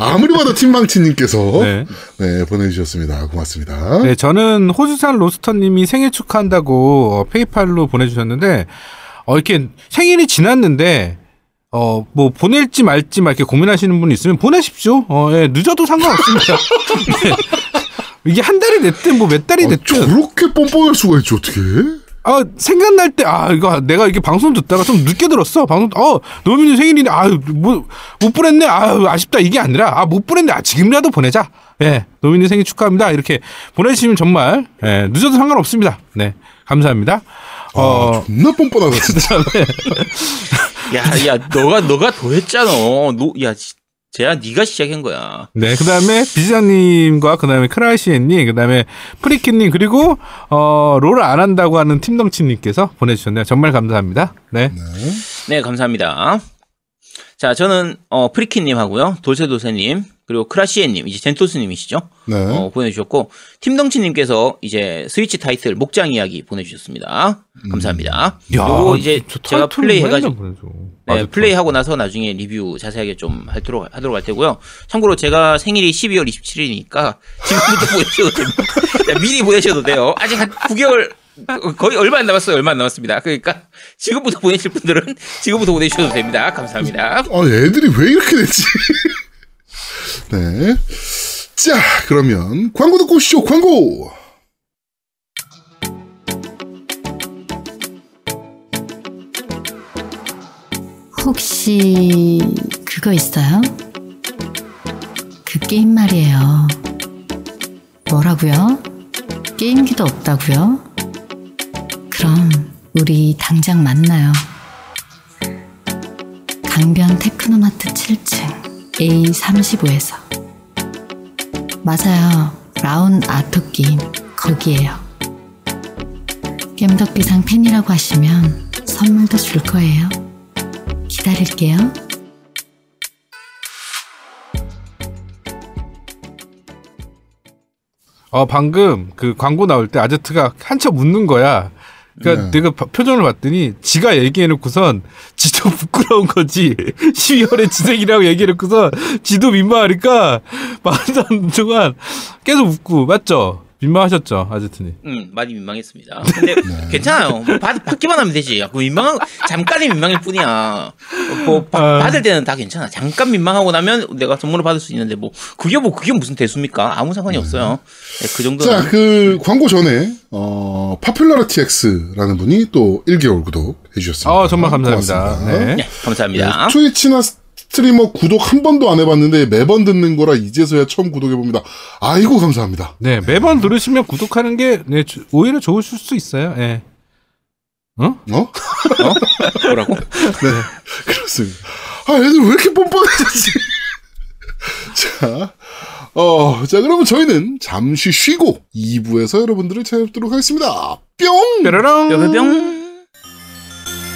아무리 봐도 팀망치님께서 네. 네. 보내주셨습니다. 고맙습니다. 네, 저는 호주산 로스터님이 생일 축하한다고 어, 페이팔로 보내주셨는데, 어, 이렇게 생일이 지났는데, 어, 뭐, 보낼지 말지 막 이렇게 고민하시는 분 있으면 보내십시오. 어, 예, 늦어도 상관없습니다. 네. 이게 한 달이 됐든 뭐 몇 달이 아, 됐든. 저렇게 뻔뻔할 수가 있지, 어떻게? 아, 생각날 때, 아, 이거 내가 이렇게 방송 듣다가 좀 늦게 들었어. 방송, 어, 노민이 생일인데, 아, 뭐, 못 보냈네. 아, 아쉽다. 이게 아니라, 아, 못 보냈네. 아, 지금이라도 보내자. 예, 노민이 생일 축하합니다. 이렇게 보내주시면 정말, 예, 늦어도 상관없습니다. 네, 감사합니다. 어, 존나 뻔뻔하다 진짜. 야, 야, 너가 너가 더 했잖아. 너, 야, 지- 쟤야, 네가 시작한 거야. 네, 그 다음에 비자님과 그 다음에 크라이시엔님, 그 다음에 프리키님, 그리고, 어, 롤을 안 한다고 하는 팀덩치님께서 보내주셨네요. 정말 감사합니다. 네. 네, 감사합니다. 자, 저는 어, 프리키님 하고요, 돌쇠돌쇠님, 그리고 크라시에님, 이제 젠토스님이시죠? 네. 어, 보내주셨고 팀덩치님께서 이제 스위치 타이틀 목장 이야기 보내주셨습니다. 감사합니다. 요거 이제 저 제가 플레이 해가지고. 네, 플레이 하고 나서 나중에 리뷰 자세하게 좀 하도록, 하도록 할 테고요. 참고로 제가 생일이 12월 27일이니까 지금부터 보내셔도 됩니다. 야, 미리 보내셔도 돼요. 아직 한 9개월, 거의 얼마 안 남았어요. 얼마 안 남았습니다. 그러니까 지금부터 보내실 분들은 지금부터 보내주셔도 됩니다. 감사합니다. 아, 애들이 왜 이렇게 됐지? 네. 자, 그러면 광고 듣고 오시죠. 광고. 혹시 그거 있어요? 그 게임 말이에요. 뭐라고요? 게임기도 없다고요? 그럼 우리 당장 만나요. 강변 테크노마트 7층 A35에서 맞아요. 라운 아토 게임 거기에요. 겜덕비상 팬이라고 하시면 선물도 줄 거예요. 기다릴게요. 어, 방금 그 광고 나올 때 아제트가 한참 웃는 거야. 그러니까 네. 내가 바- 표정을 봤더니 지가 얘기해놓고선 지도 부끄러운 거지. 12월에 지생이라고 얘기해놓고선 지도 민망하니까 말도 안 되는 동안 계속 웃고 맞죠? 민망하셨죠 아제트님? 음, 많이 민망했습니다. 근데 괜찮아요. 뭐 받, 받기만 하면 되지. 그 민망, 잠깐의 민망일 뿐이야. 어, 뭐, 바- 아. 받을 때는 다 괜찮아. 잠깐 민망하고 나면 내가 선물을 받을 수 있는데, 뭐, 그게 뭐, 그게 무슨 대수입니까? 아무 상관이 없어요. 네, 그 정도는. 자, 그 광고 전에 어, 파퓰러티 X라는 분이 또 1개월 구독 해주셨습니다. 어 정말 감사합니다. 고맙습니다. 네. 네, 감사합니다. 네, 트위치나 스트리머 구독 한 번도 안 해봤는데 매번 듣는 거라 이제서야 처음 구독해봅니다. 아이고, 감사합니다. 네, 매번 들으시면 구독하는 게 네, 주- 오히려 좋으실 수 있어요. 예. 어? 어? 뭐라고? 네, 그렇습니다. 아, 애들 왜 이렇게 뻔뻔해졌지? 자, 어, 자, 그러면 저희는 잠시 쉬고 2부에서 여러분들을 찾아뵙도록 하겠습니다. 뿅! 뾰로롱. 뿅뿅뿅.